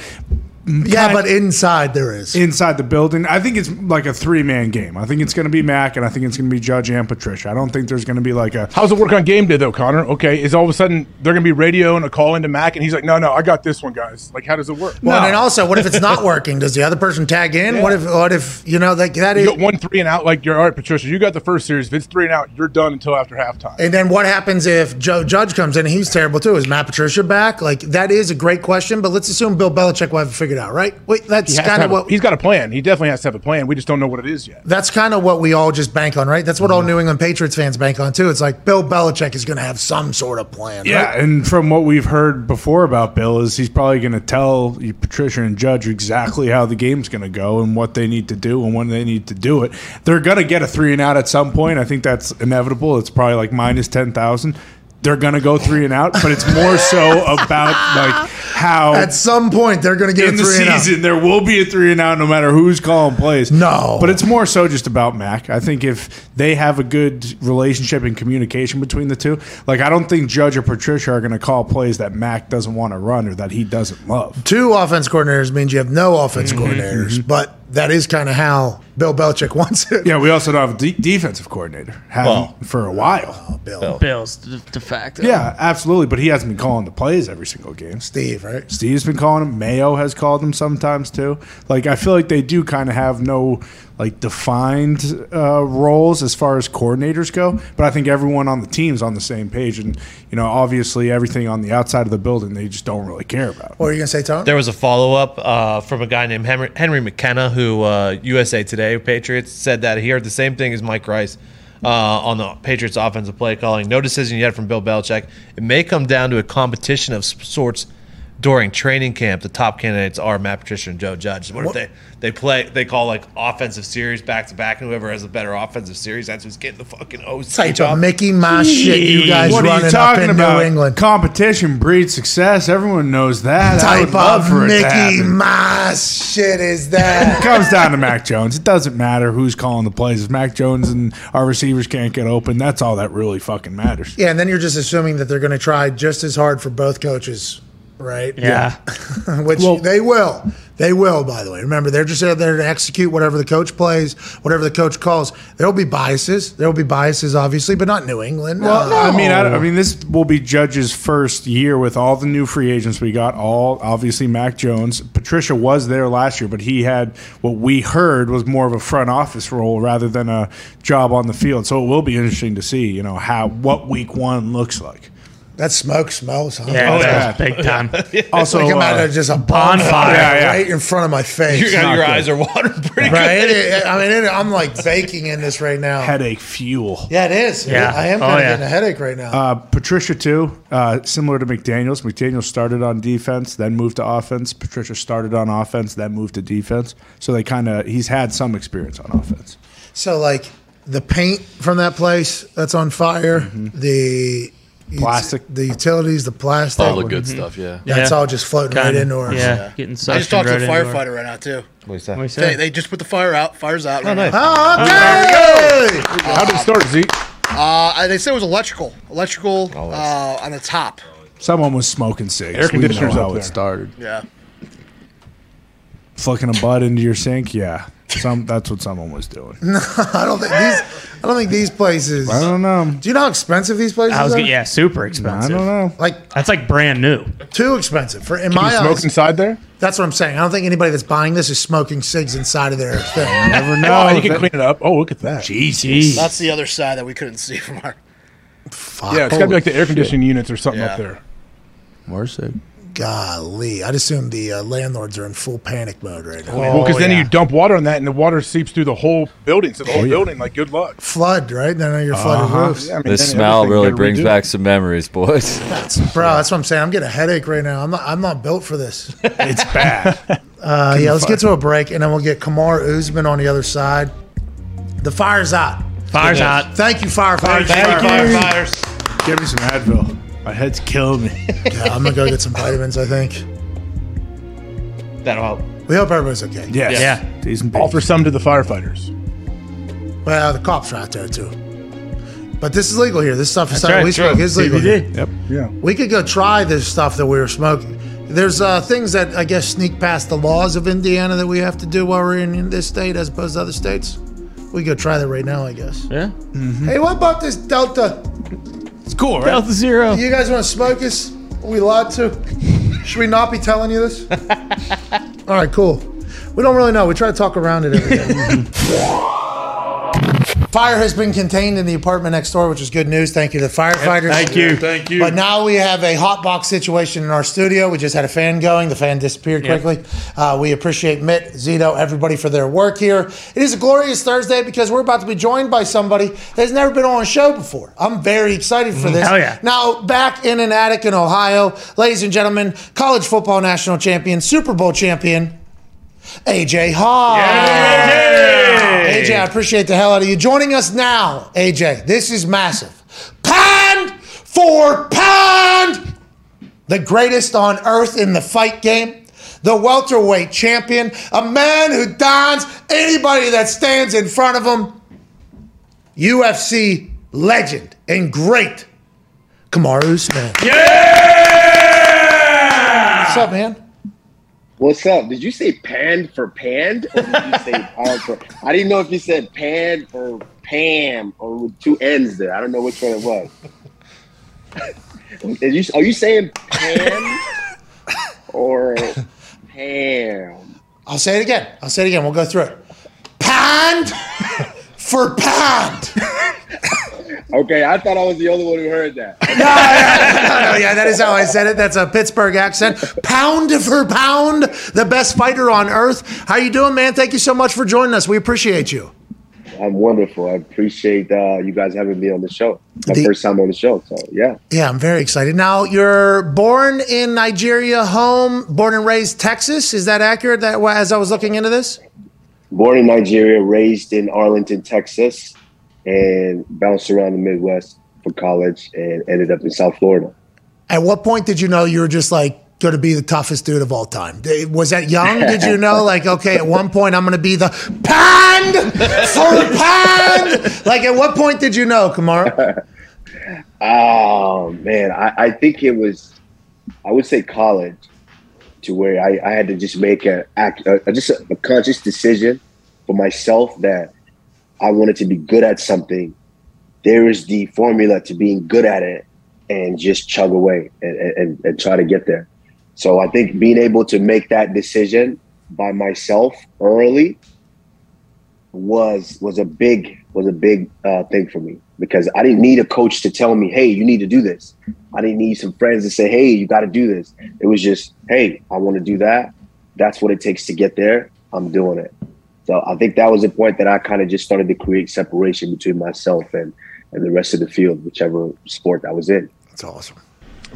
Yeah, but inside there is. Inside the building, I think it's like a three man game. I think it's going to be Mac, and I think it's going to be Judge and Patricia. I don't think there's going to be like a How's it work on game day though, Connor? Okay, is all of a sudden they're gonna be radio and a call into Mac, and he's like, no, no, I got this one, guys. Like, how does it work? well, and also, what if it's not working? Does the other person tag in? What if? What if you know like that is? You got one three and out, like you're all right, Patricia. You got the first series. If it's three and out, you're done until after halftime. And then what happens if Joe Judge comes in and he's terrible too? Is Matt Patricia back? Like that is a great question, but let's assume Bill Belichick will have it figured out, right? Wait, that's kind of have a- what he's got a plan. He definitely has to have a plan. We just don't know what it is yet. that's kind of what we all just bank on, right? That's what all mm-hmm. New England Patriots fans bank on too. It's like Bill Belichick is going to have some sort of plan. Yeah, right? and from what we've heard before about Bill is he's probably going to tell you, Patricia and Judge exactly how the game's going to go and what they need to do and when they need to do it. They're going to get a three and out at some point. I think that's inevitable. It's probably like minus ten thousand. They're gonna go three and out, but it's more so <laughs> about like how At some point, they're going to get in a the three and out. season there will be a three and out no matter who's calling plays. No. but it's more so just about Mac. I think if they have a good relationship and communication between the two, like I don't think Judge or Patricia are going to call plays that Mac doesn't want to run or that he doesn't love. Two offense coordinators means you have no offense Mm-hmm. coordinators, but that is kind of how Bill Belichick <laughs> wants it. Yeah, we also don't have a de- defensive coordinator. Haven't Well. for a while. Oh, Bill. Bills de, de facto. Yeah, absolutely. But he hasn't been calling the plays every single game. Steve, right? Steve's been calling him. Mayo has called him sometimes too. Like I feel like they do kind of have no like defined uh, roles as far as coordinators go. But I think everyone on the team's on the same page, and you know, obviously everything on the outside of the building they just don't really care about. What are you going to say, Tom? There was a follow up uh, from a guy named Henry, Henry McKenna, who uh, USA Today Patriots said that he heard the same thing as Mike Reiss uh, on the Patriots offensive play calling. No decision yet from Bill Belichick. It may come down to a competition of sorts during training camp. The top candidates are Matt Patricia and Joe Judge. What, if they they play they call like offensive series back to back, and whoever has a better offensive series, that's who's getting the fucking OC type job. of Mickey Mouse shit you guys what are running you talking up in about? New England. Competition breeds success. Everyone knows that. Type love of for it to Mickey happen. Mouse shit is It that? <laughs> comes down to Mac Jones. It doesn't matter who's calling the plays. If Mac Jones and our receivers can't get open, that's all that really fucking matters. yeah, and then you're just assuming that they're going to try just as hard for both coaches, right? Yeah. <laughs> Which they will. They will, by the way. Remember, they're just out there to execute whatever the coach plays, whatever the coach calls. There will be biases. There will be biases, obviously, but not New England. Well, Uh, I mean, I, I mean, this will be Judge's first year with all the new free agents we got. All obviously, Mac Jones, Patricia was there last year, but he had what we heard was more of a front office role rather than a job on the field. So it will be interesting to see, you know, how what Week One looks like. That smoke smells, huh? Yeah, Oh, yeah. big time. <laughs> Also, Like I'm out uh, of just a bonfire. bonfire Yeah, yeah. right in front of my face. Your, your good. eyes are watering pretty right? good. It- I mean, it, I'm like baking in this right now. headache fuel. Yeah, it is. Yeah. I am Oh, yeah. getting a headache right now. Uh, Patricia too, uh, similar to McDaniels. McDaniel started on defense, then moved to offense. Patricia started on offense, then moved to defense. So they kind of he's had some experience on offense. so, like, the paint from that place that's on fire, the Plastic. the utilities, the plastic, All the good stuff, yeah. that's Yeah. all just floating right Kinda. into her. Yeah, getting I just talked to a firefighter right now too. What is that? What you They, say? they just put the fire out. Fire's out. right nice. now. Oh, okay. How did it start, Zeke? Uh, they said it was electrical. Electrical Oh, uh, on the top. Someone was smoking cigs. Air We know conditioners how it started. Yeah. Flicking a butt into your sink. Yeah, some that's what someone was doing. <laughs> No, I don't think these. I don't think these places. I don't know. Do you know how expensive these places I was are? good. Yeah, super expensive. I expensive. don't know. Like That's like brand new. too expensive for in Can my you smoke eyes. inside there? That's what I'm saying. I don't think anybody that's buying this is smoking cigs inside of their thing. Never Oh, know. you can clean it up. Oh, look at that. Jesus. That's the other side that we couldn't see from our. Yeah, it's got to be like the air conditioning units or something Yeah. up there. More sick. Golly, I'd assume the uh, landlords are in full panic mode right now. well, because then yeah. you dump water on that, and the water seeps through the whole building. So the whole building, like, good luck. Flood, right? Then you're flooded roofs. Yeah, I mean, This smell really brings back some memories, boys. <laughs> Bro, that's what I'm saying. I'm getting a headache right now. I'm not. I'm not built for this. It's bad. <laughs> Uh, yeah, let's get to a break, and then we'll get Kamaru Usman on the other side. The fire's out. Fire's out. Thank you, firefighters. Thank you, firefighters. Give me some Advil. My head's killing me. <laughs> Yeah, I'm gonna go get some vitamins. I think. That'll help. We hope everybody's okay. Yes. Yeah. Decent Offer some to the firefighters. Well, the cops are out there too. But this is legal here. This stuff is right, we smoke is legal. here. Yep. Yeah. We could go try this stuff that we were smoking. There's uh, things that I guess sneak past the laws of Indiana that we have to do while we're in this state as opposed to other states. We could try that right now, I guess. Yeah. Hey, what about this Delta? It's cool, right? Delta Zero. You guys want to smoke us? Are we allowed to? Should we not be telling you this? <laughs> All right, cool. We don't really know. We try to talk around it every day. <laughs> Fire has been contained in the apartment next door, which is good news. Thank you to the firefighters. Thank you. Thank you. But now we have a hot box situation in our studio. We just had a fan going. The fan disappeared quickly. Uh, we appreciate Mitt, Zito, everybody for their work here. It is a glorious Thursday because we're about to be joined by somebody that has never been on a show before. I'm very excited for this. Hell yeah. Now, back in an attic in Ohio, ladies and gentlemen, college football national champion, Super Bowl champion, AJ Hawk. AJ, I appreciate the hell out of you joining us now. AJ, this is massive. Pound for pound, the greatest on earth in the fight game, the welterweight champion, a man who dons anybody that stands in front of him, UFC legend and great, Kamaru Usman. Yeah! What's up, man? What's up? Did you say panned for panned, or did you say <laughs> pound for? I didn't know if you said pan or Pam or with two N's there. I don't know which one it was. <laughs> Is you, are you saying Pam or Pam? I'll say it again. I'll say it again. We'll go through it. Pound <laughs> for pound. <laughs> Okay, I thought I was the only one who heard that. <laughs> no, no, no, yeah, that is how I said it. That's a Pittsburgh accent. Pound for pound, the best fighter on earth. How you doing, man? Thank you so much for joining us. We appreciate you. I'm wonderful. I appreciate uh, you guys having me on the show. My The- first time on the show, so yeah. Yeah, I'm very excited. Now, you're born in Nigeria, home, born and raised Texas. Is that accurate? That as I was looking into this. Born in Nigeria, raised in Arlington, Texas, and bounced around the Midwest for college, and ended up in South Florida. At what point did you know you were just like going to be the toughest dude of all time? Was that young? Did you know, like, okay, at one point I'm going to be the pound for pound? Like, at what point did you know, Kamaru? <laughs> Oh man, I, I think it was, I would say college, to where I, I had to just make a act, a, a- just a, a conscious decision for myself that I wanted to be good at something. There is the formula to being good at it, and just chug away and, and, and try to get there. So I think being able to make that decision by myself early was was a big was a big uh, thing for me because I didn't need a coach to tell me, "Hey, you need to do this." I didn't need some friends to say, "Hey, you got to do this." It was just, "Hey, I want to do that. That's what it takes to get there. I'm doing it." So I think that was the point that I kind of just started to create separation between myself and and the rest of the field, whichever sport I was in. That's awesome.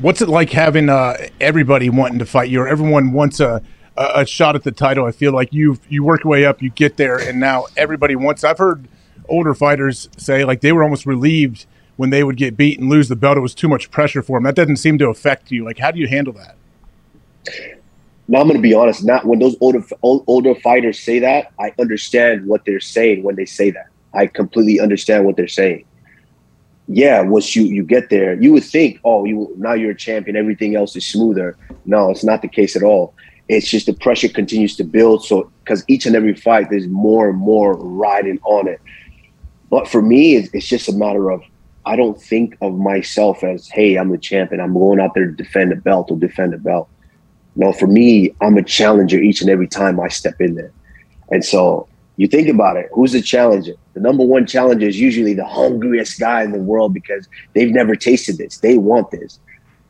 What's it like having uh, everybody wanting to fight you, or everyone wants a, a a shot at the title? I feel like you you work your way up, you get there, and now everybody wants. I've heard older fighters say like they were almost relieved when they would get beat and lose the belt. It was too much pressure for them. That doesn't seem to affect you. Like, how do you handle that? Now I'm going to be honest. Not when those older older fighters say that, I understand what they're saying when they say that. I completely understand what they're saying. Yeah, once you you get there, you would think, oh, you now you're a champion. Everything else is smoother. No, it's not the case at all. It's just the pressure continues to build. So because each and every fight, there's more and more riding on it. But for me, it's, it's just a matter of I don't think of myself as, hey, I'm the champion. I'm going out there to defend a belt or defend a belt. No, for me, I'm a challenger each and every time I step in there. And so you think about it, who's the challenger? The number one challenger is usually the hungriest guy in the world because they've never tasted this. They want this.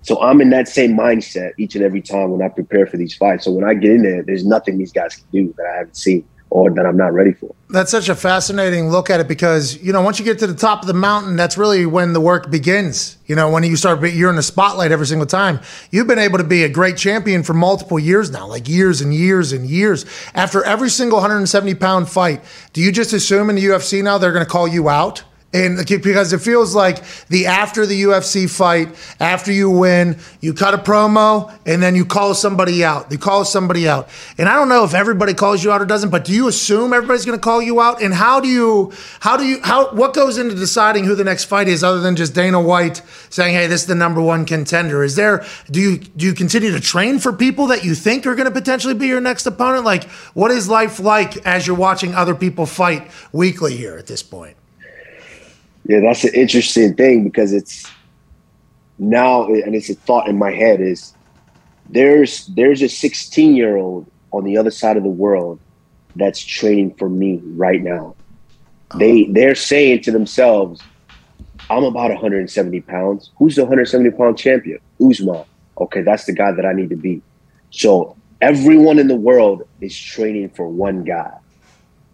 So I'm in that same mindset each and every time when I prepare for these fights. So when I get in there, there's nothing these guys can do that I haven't seen or that I'm not ready for. That's such a fascinating look at it because you know once you get to the top of the mountain, that's really when the work begins. You know when you start, you're in the spotlight every single time. You've been able to be a great champion for multiple years now, like years and years and years. After every single 170 pound fight, do you just assume in the UFC now they're going to call you out? And because it feels like the after the UFC fight, after you win, you cut a promo and then you call somebody out. You call somebody out. And I don't know if everybody calls you out or doesn't, but do you assume everybody's going to call you out? And how do you, how do you, how, what goes into deciding who the next fight is other than just Dana White saying, hey, this is the number one contender? Is there, do you, do you continue to train for people that you think are going to potentially be your next opponent? Like, what is life like as you're watching other people fight weekly here at this point? Yeah, that's an interesting thing because it's now, and it's a thought in my head is there's there's a 16 year old on the other side of the world that's training for me right now. Uh-huh. They they're saying to themselves, "I'm about 170 pounds. Who's the 170 pound champion? Usman. Okay, that's the guy that I need to be." So everyone in the world is training for one guy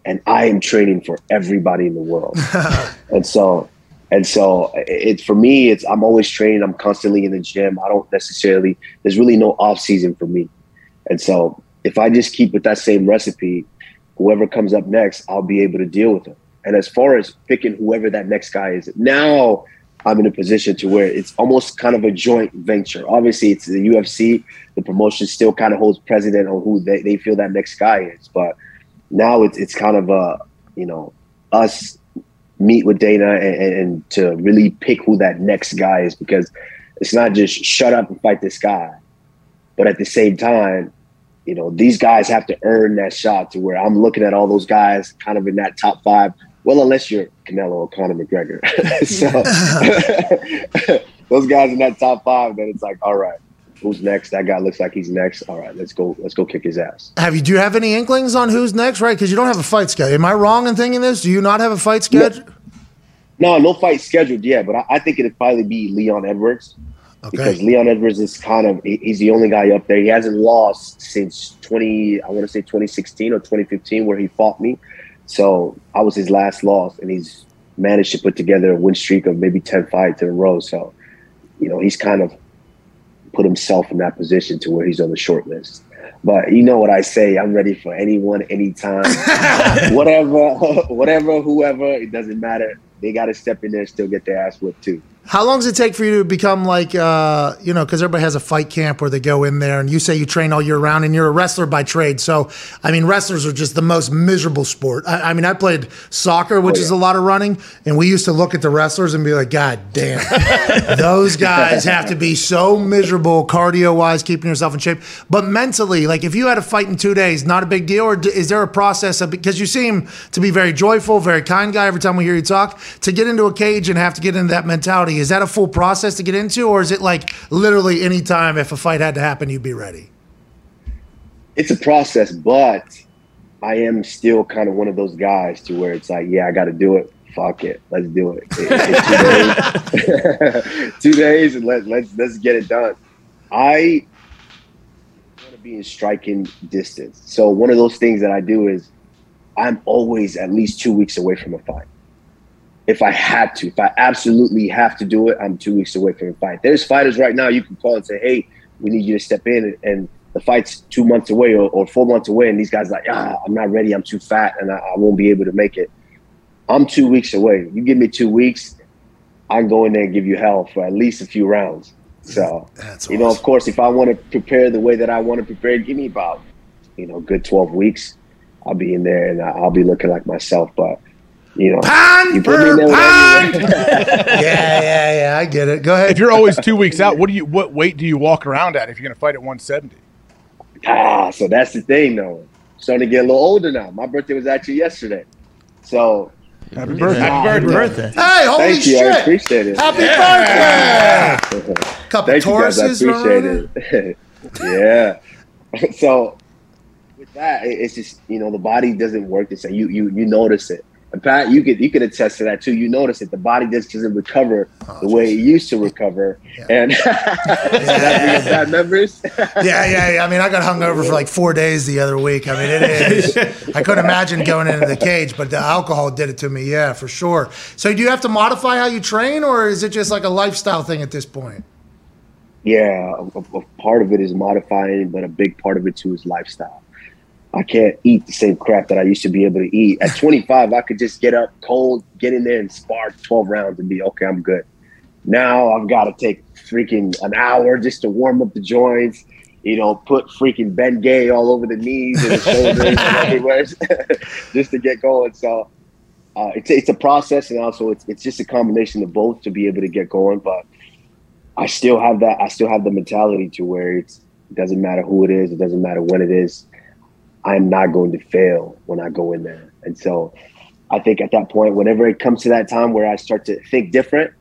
and I am training for everybody in the world. <laughs> and so, and so it's for me, it's I'm always training. I'm constantly in the gym. I don't necessarily. There's really no off season for me. And so, if I just keep with that same recipe, whoever comes up next, I'll be able to deal with them. And as far as picking whoever that next guy is, now I'm in a position to where it's almost kind of a joint venture. Obviously, it's the UFC. The promotion still kind of holds precedent on who they, they feel that next guy is. But now it's it's kind of a you know us meet with Dana and, and, and to really pick who that next guy is because it's not just shut up and fight this guy, but at the same time, you know these guys have to earn that shot to where I'm looking at all those guys kind of in that top five. Well, unless you're Canelo or Conor McGregor, <laughs> so <laughs> <laughs> those guys in that top five, then it's like, all right, who's next? That guy looks like he's next. All right, let's go. Let's go kick his ass. Have you do you have any inklings on who's next? Right, because you don't have a fight schedule. Am I wrong in thinking this? Do you not have a fight schedule? No, no fight scheduled yet, but I, I think it'd probably be Leon Edwards okay. because Leon Edwards is kind of he's the only guy up there. He hasn't lost since twenty, I want to say twenty sixteen or twenty fifteen, where he fought me. So I was his last loss, and he's managed to put together a win streak of maybe ten fights in a row. So, you know, he's kind of put himself in that position to where he's on the short list. But you know what I say, I'm ready for anyone, anytime, <laughs> whatever, <laughs> whatever, whoever. It doesn't matter. They got to step in there and still get their ass whipped too. How long does it take for you to become like, uh, you know, because everybody has a fight camp where they go in there and you say you train all year round and you're a wrestler by trade. So, I mean, wrestlers are just the most miserable sport. I, I mean, I played soccer, which is a lot of running, and we used to look at the wrestlers and be like, God damn, <laughs> those guys have to be so miserable cardio wise, keeping yourself in shape. But mentally, like if you had a fight in two days, not a big deal? Or is there a process of, because you seem to be very joyful, very kind guy every time we hear you talk, to get into a cage and have to get into that mentality? Is that a full process to get into, or is it like literally any time if a fight had to happen, you'd be ready? it's a process, but I am still kind of one of those guys to where it's like, yeah, I got to do it. Fuck it, let's do it. Two, days. <laughs> two days, and let let's let's get it done. I want to be in striking distance, so one of those things that I do is I'm always at least two weeks away from a fight. If I had to, if I absolutely have to do it, I'm two weeks away from a fight. There's fighters right now you can call and say, "Hey, we need you to step in," and, the fight's two months away or, or four months away, and these guys like, "Ah, I'm not ready. I'm too fat, and I, I won't be able to make it." I'm two weeks away. You give me two weeks, I'm going there and give you hell for at least a few rounds. So, you know, of course, if I want to prepare the way that I want to prepare, give me about, you know, good 12 weeks. I'll be in there and I'll be looking like myself. But, you know, you put me in there with <laughs> everyone- yeah, yeah, yeah. I get it. Go ahead. If you're always two weeks out, what do you what weight do you walk around at if you're going to fight at 170? Ah, so that's the thing, though. Starting to get a little older now. My birthday was actually yesterday. So, Happy birthday. Happy birthday. Hey, holy Thank you. shit. I appreciate it. Happy birthday. Couple Thank you guys. I appreciate it. <laughs> yeah. <laughs> so with that, it's just you know the body doesn't work the same. You you you notice it. And Pat, you could you could attest to that too. You notice that The body just doesn't recover oh, the way it used to recover. And <laughs> that bad memories. yeah, yeah, yeah. I mean, I got hung over for like four days the other week. I mean, it is. <laughs> I couldn't imagine going into the cage, but the alcohol did it to me. Yeah, for sure. So, do you have to modify how you train, or is it just like a lifestyle thing at this point? Yeah, a- a part of it is modifying, but a big part of it too is lifestyle. I can't eat the same crap that I used to be able to eat. At 25, I could just get up cold, get in there and spar 12 rounds and be okay, I'm good. Now I've got to take freaking an hour just to warm up the joints, you know, put freaking Bengay all over the knees and the <laughs> shoulders and everywhere <laughs> just to get going. So uh, it's, it's a process and also it's, it's just a combination of both to be able to get going. But I still have that. I still have the mentality to where it's, it doesn't matter who it is. It doesn't matter when it is. I'm not going to fail when I go in there. And so I think at that point, whenever it comes to that time where I start to think different,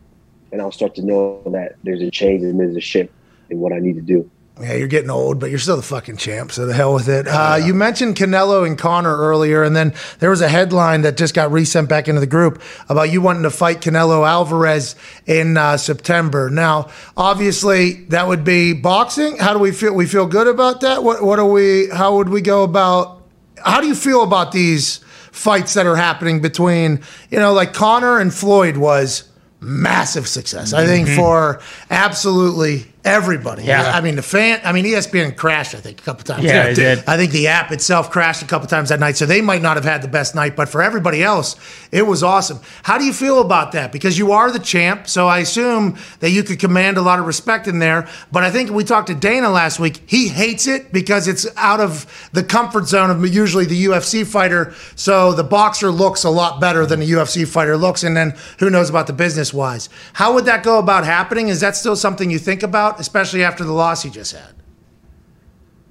and I'll start to know that there's a change and there's a shift in what I need to do. Yeah, you're getting old, but you're still the fucking champ. So the hell with it. Uh, you mentioned Canelo and Conor earlier, and then there was a headline that just got resent back into the group about you wanting to fight Canelo Alvarez in uh, September. Now, obviously, that would be boxing. How do we feel? We feel good about that. What What are we? How would we go about? How do you feel about these fights that are happening between you know, like Conor and Floyd was massive success. I think Mhm. for absolutely Everybody. Yeah. I mean, the fan, I mean, ESPN crashed, I think, a couple times. Yeah, it did. I think the app itself crashed a couple times that night, so they might not have had the best night, but for everybody else, it was awesome. How do you feel about that? Because you are the champ, so I assume that you could command a lot of respect in there. But I think we talked to Dana last week. He hates it because it's out of the comfort zone of usually the UFC fighter. So the boxer looks a lot better than the UFC fighter looks, and then who knows about the business wise. How would that go about happening? Is that still something you think about, especially after the loss he just had?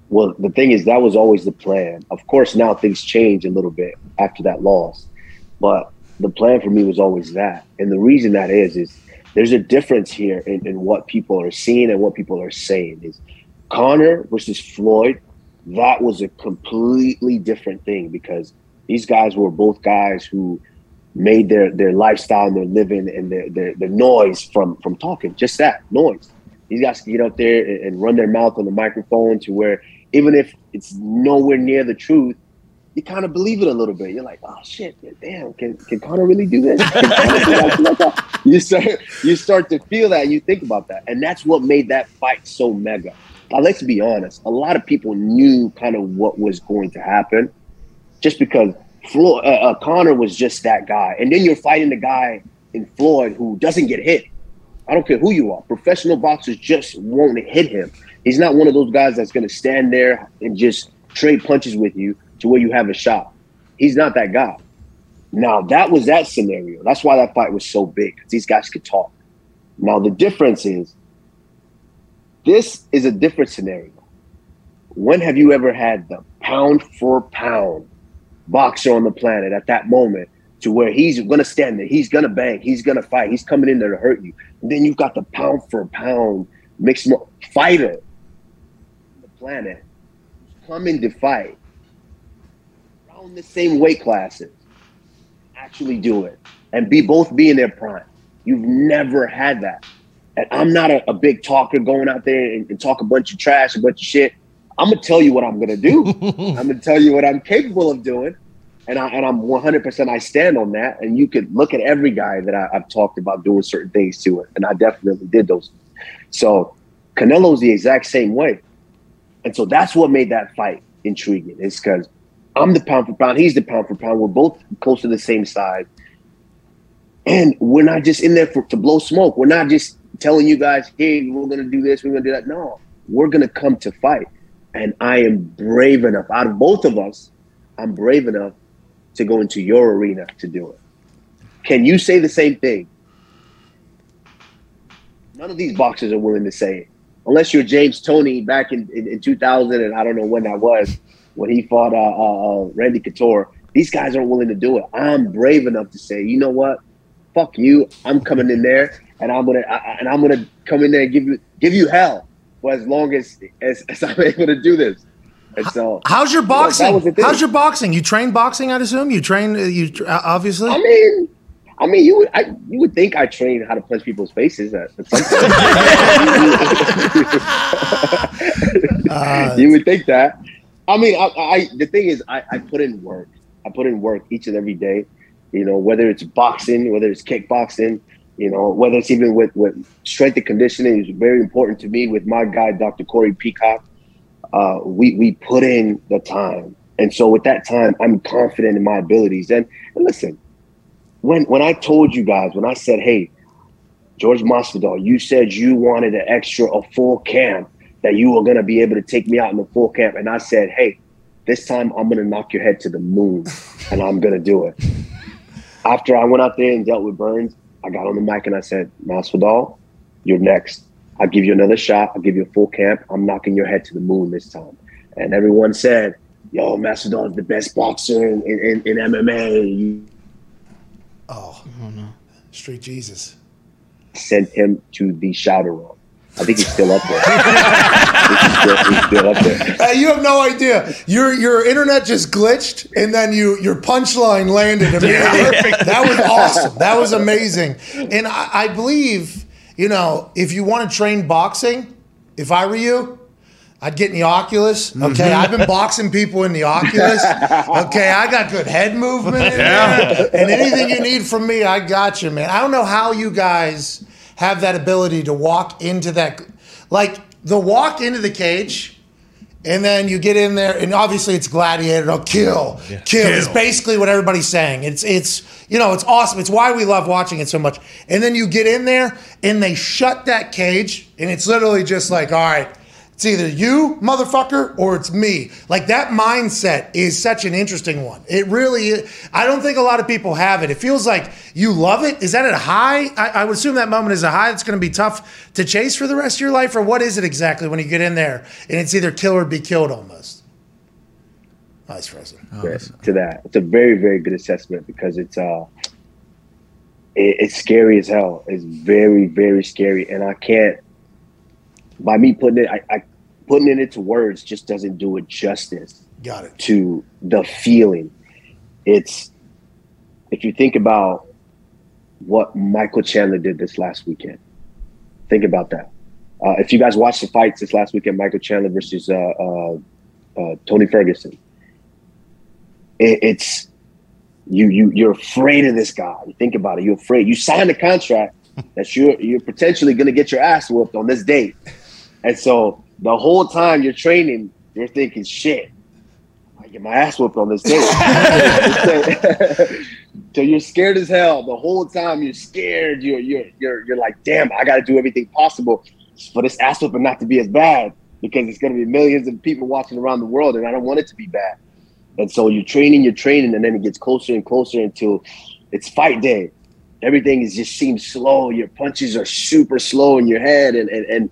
Well, the thing is, that was always the plan. Of course, now things change a little bit after that loss, but the plan for me was always that. And the reason that is, is there's a difference here in, in what people are seeing and what people are saying. Is Conor versus Floyd, that was a completely different thing because these guys were both guys who made their their lifestyle and their living and their, their, their noise from from talking. Just that noise. These guys can get up there and, and run their mouth on the microphone to where even if it's nowhere near the truth, you kind of believe it a little bit. You're like, oh shit, damn, can can Conor really do this? <laughs> You start you start to feel that. You think about that, and that's what made that fight so mega. Now, let's be honest. A lot of people knew kind of what was going to happen, just because Floyd, uh, uh, Conor was just that guy, and then you're fighting the guy in Floyd who doesn't get hit. I don't care who you are. Professional boxers just won't hit him. He's not one of those guys that's going to stand there and just trade punches with you to where you have a shot. He's not that guy. Now, that was that scenario. That's why that fight was so big because these guys could talk. Now, the difference is this is a different scenario. When have you ever had the pound for pound boxer on the planet at that moment to where he's to stand there, he's to bang, he's to fight, he's coming in there to hurt you. And then you've got the pound for pound mixed fighter on the planet who's coming to fight around the same weight classes, actually do it and be both be in their prime. You've never had that. And I'm not a, a big talker going out there and, and talk a bunch of trash, a bunch of shit. I'm gonna tell you what I'm gonna do. <laughs> I'm gonna tell you what I'm capable of doing, and I and I'm 100. percent I stand on that. And you could look at every guy that I, I've talked about doing certain things to it, and I definitely did those. So Canelo's the exact same way, and so that's what made that fight intriguing. Is because I'm the pound for pound, he's the pound for pound. We're both close to the same size, and we're not just in there for, to blow smoke. We're not just telling you guys, "Hey, we're gonna do this, we're gonna do that." No, we're gonna come to fight. And I am brave enough, out of both of us, I'm brave enough to go into your arena to do it. Can you say the same thing? None of these boxers are willing to say it. Unless you're James Toney back in, in, in 2000, and I don't know when that was, when he fought uh, uh, uh, Randy Couture. These guys aren't willing to do it. I'm brave enough to say, you know what? Fuck you. I'm coming in there, and I'm gonna I, and I'm gonna come in there and give you give you hell for as long as as, as <laughs> I'm able to do this. And so, How's your you know, boxing? the thing. How's your boxing? You train boxing, I'd assume. You train. uh, You uh, obviously. I mean, I mean, you would I, you would think I train how to punch people's faces at, at some point. <laughs> you would think that. I mean, I, I the thing is, I, I put in work. I put in work each and every day. You know, whether it's boxing, whether it's kickboxing, you know, whether it's even with, with strength and conditioning is very important to me. With my guy, Dr. Corey Peacock, uh, we we put in the time, and so with that time, I'm confident in my abilities. And, and listen, when when I told you guys, when I said, "Hey, George Masvidal, you said you wanted an extra, a full camp, that you were gonna be able to take me out in the full camp," and I said, "Hey, this time I'm gonna knock your head to the moon, <laughs> and I'm gonna do it." After I went out there and dealt with Burns, I got on the mic and I said, "Masvidal, you're next. I'll give you another shot. I'll give you a full camp. I'm knocking your head to the moon this time." And everyone said, "Yo, Masvidal is the best boxer in, in, in MMA." You Oh, Street Jesus. sent him to the shadow realm. I think he's still up there. <laughs> he's, still, he's still up there. Uh, you have no idea. Your your internet just glitched, and then you your punchline landed immediately. <laughs> that was awesome. That was amazing. And I, I believe you know if you want to train boxing, if I were you. I'd get in the Oculus. Okay, mm-hmm. I've been boxing people in the Oculus. <laughs> Okay, I got good head movement. There. And anything you need from me, I got you, man. I don't know how you guys have that ability to walk into that. like the walk into the cage. And then you get in there, and obviously it's gladiator. Oh, kill, kill. It's basically what everybody's saying. It's it's you know it's awesome. It's why we love watching it so much. And then you get in there, and they shut that cage, and it's literally just like, all right, it's either you, motherfucker, or it's me. Like that mindset is such an interesting one. It really is. I don't think a lot of people have it. It feels like you love it. Is that a high? I, I would assume that moment is a high that's going to be tough to chase for the rest of your life, or what is it exactly when you get in there and it's either kill or be killed almost? Vice versa. Yeah, to that. It's a very, very good assessment because it's uh it, it's scary as hell. It's very, very scary. And I can't by me putting it I, I putting it into words just doesn't do it justice Got it. to the feeling. It's if you think about what Michael Chandler did this last weekend. Think about that. Uh, if you guys watched the fights this last weekend, Michael Chandler versus uh, uh, uh, Tony Ferguson, it, it's you you you're afraid of this guy. You think about it. You're afraid. You signed a contract <laughs> that you're you're potentially going to get your ass whooped on this date, and so the whole time you're training, you're thinking, "Shit, I get my ass whooped on this date." <laughs> <laughs> so you're scared as hell the whole time. You're scared. You're you're you're you're like, "Damn, I got to do everything possible for this ass whooping not to be as bad." Because it's going to be millions of people watching around the world, and I don't want it to be bad. And so you're training, you're training, and then it gets closer and closer until it's fight day. Everything is just seems slow. Your punches are super slow in your head, and and and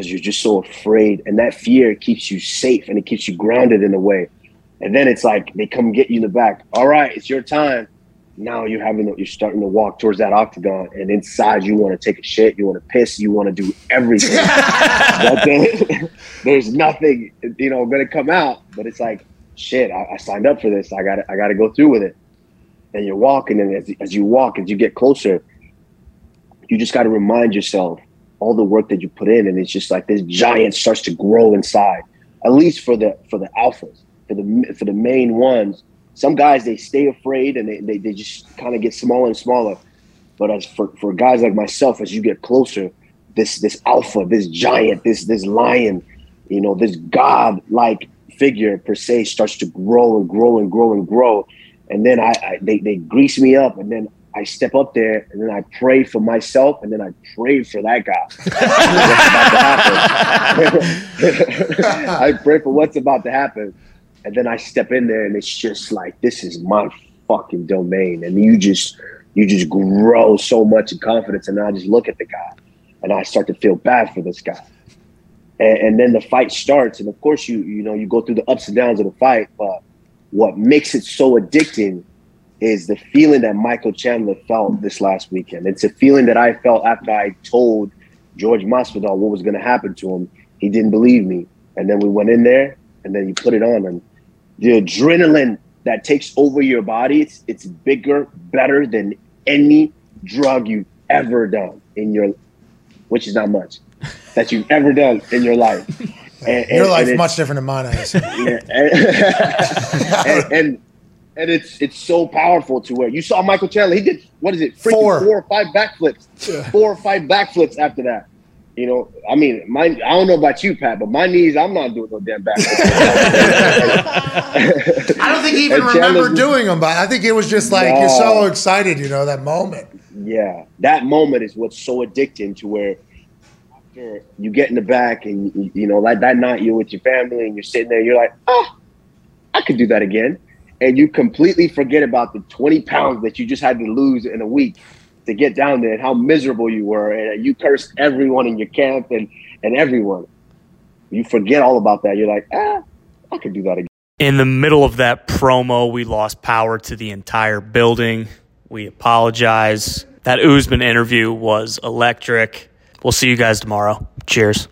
because you're just so afraid, and that fear keeps you safe and it keeps you grounded in a way. And then it's like they come get you in the back. All right, it's your time. Now you're having you're starting to walk towards that octagon, and inside you want to take a shit, you want to piss, you want to do everything. <laughs> then <laughs> there's nothing, you know, going to come out. But it's like shit, I, I signed up for this. I got I got to go through with it. And you're walking, and as, as you walk, as you get closer, you just got to remind yourself all the work that you put in, and it's just like this giant starts to grow inside. At least for the for the alphas, for the for the main ones. Some guys they stay afraid and they, they, they just kind of get smaller and smaller. But as for, for guys like myself, as you get closer, this this alpha, this giant, this this lion, you know, this god like figure per se starts to grow and grow and grow and grow. And then I, I they, they grease me up and then I step up there and then I pray for myself and then I pray for that guy. <laughs> <laughs> I pray for what's about to happen. And then I step in there and it's just like this is my fucking domain. And you just you just grow so much in confidence. And I just look at the guy and I start to feel bad for this guy and, and, then the fight starts and of course you you know you go through the ups and downs of the fight but what makes it so addicting is the feeling that michael chandler felt this last weekend. It's a feeling that i felt after i told george masvidal what was going to happen to him. He didn't believe me. And then we went in there and then you put it on and the adrenaline that takes over your body it's, it's bigger better than any drug you've ever done in your which is not much <laughs> that you've ever done in your life. And, Your and- life's and much different than mine, I yeah, and, <laughs> and, and and it's it's so powerful to where you saw Michael Chandler. He did what is it? Four. four or five backflips. Four or five backflips after that. You know, I mean, my I don't know about you, Pat, but my knees, I'm not doing no damn backflips. <laughs> <laughs> I don't think he even And remember doing them, but I think it was just like you're so excited, you know, that moment. Yeah, that moment is what's so addicting to where after you get in the back and you, you know, like that night you're with your family and you're sitting there, you're like, oh, I could do that again. And you completely forget about the 20 pounds that you just had to lose in a week to get down there and how miserable you were. And you cursed everyone in your camp and, and everyone. You forget all about that. You're like, ah, I could do that again. In the middle of that promo, we lost power to the entire building. We apologize. That Usman interview was electric. We'll see you guys tomorrow. Cheers.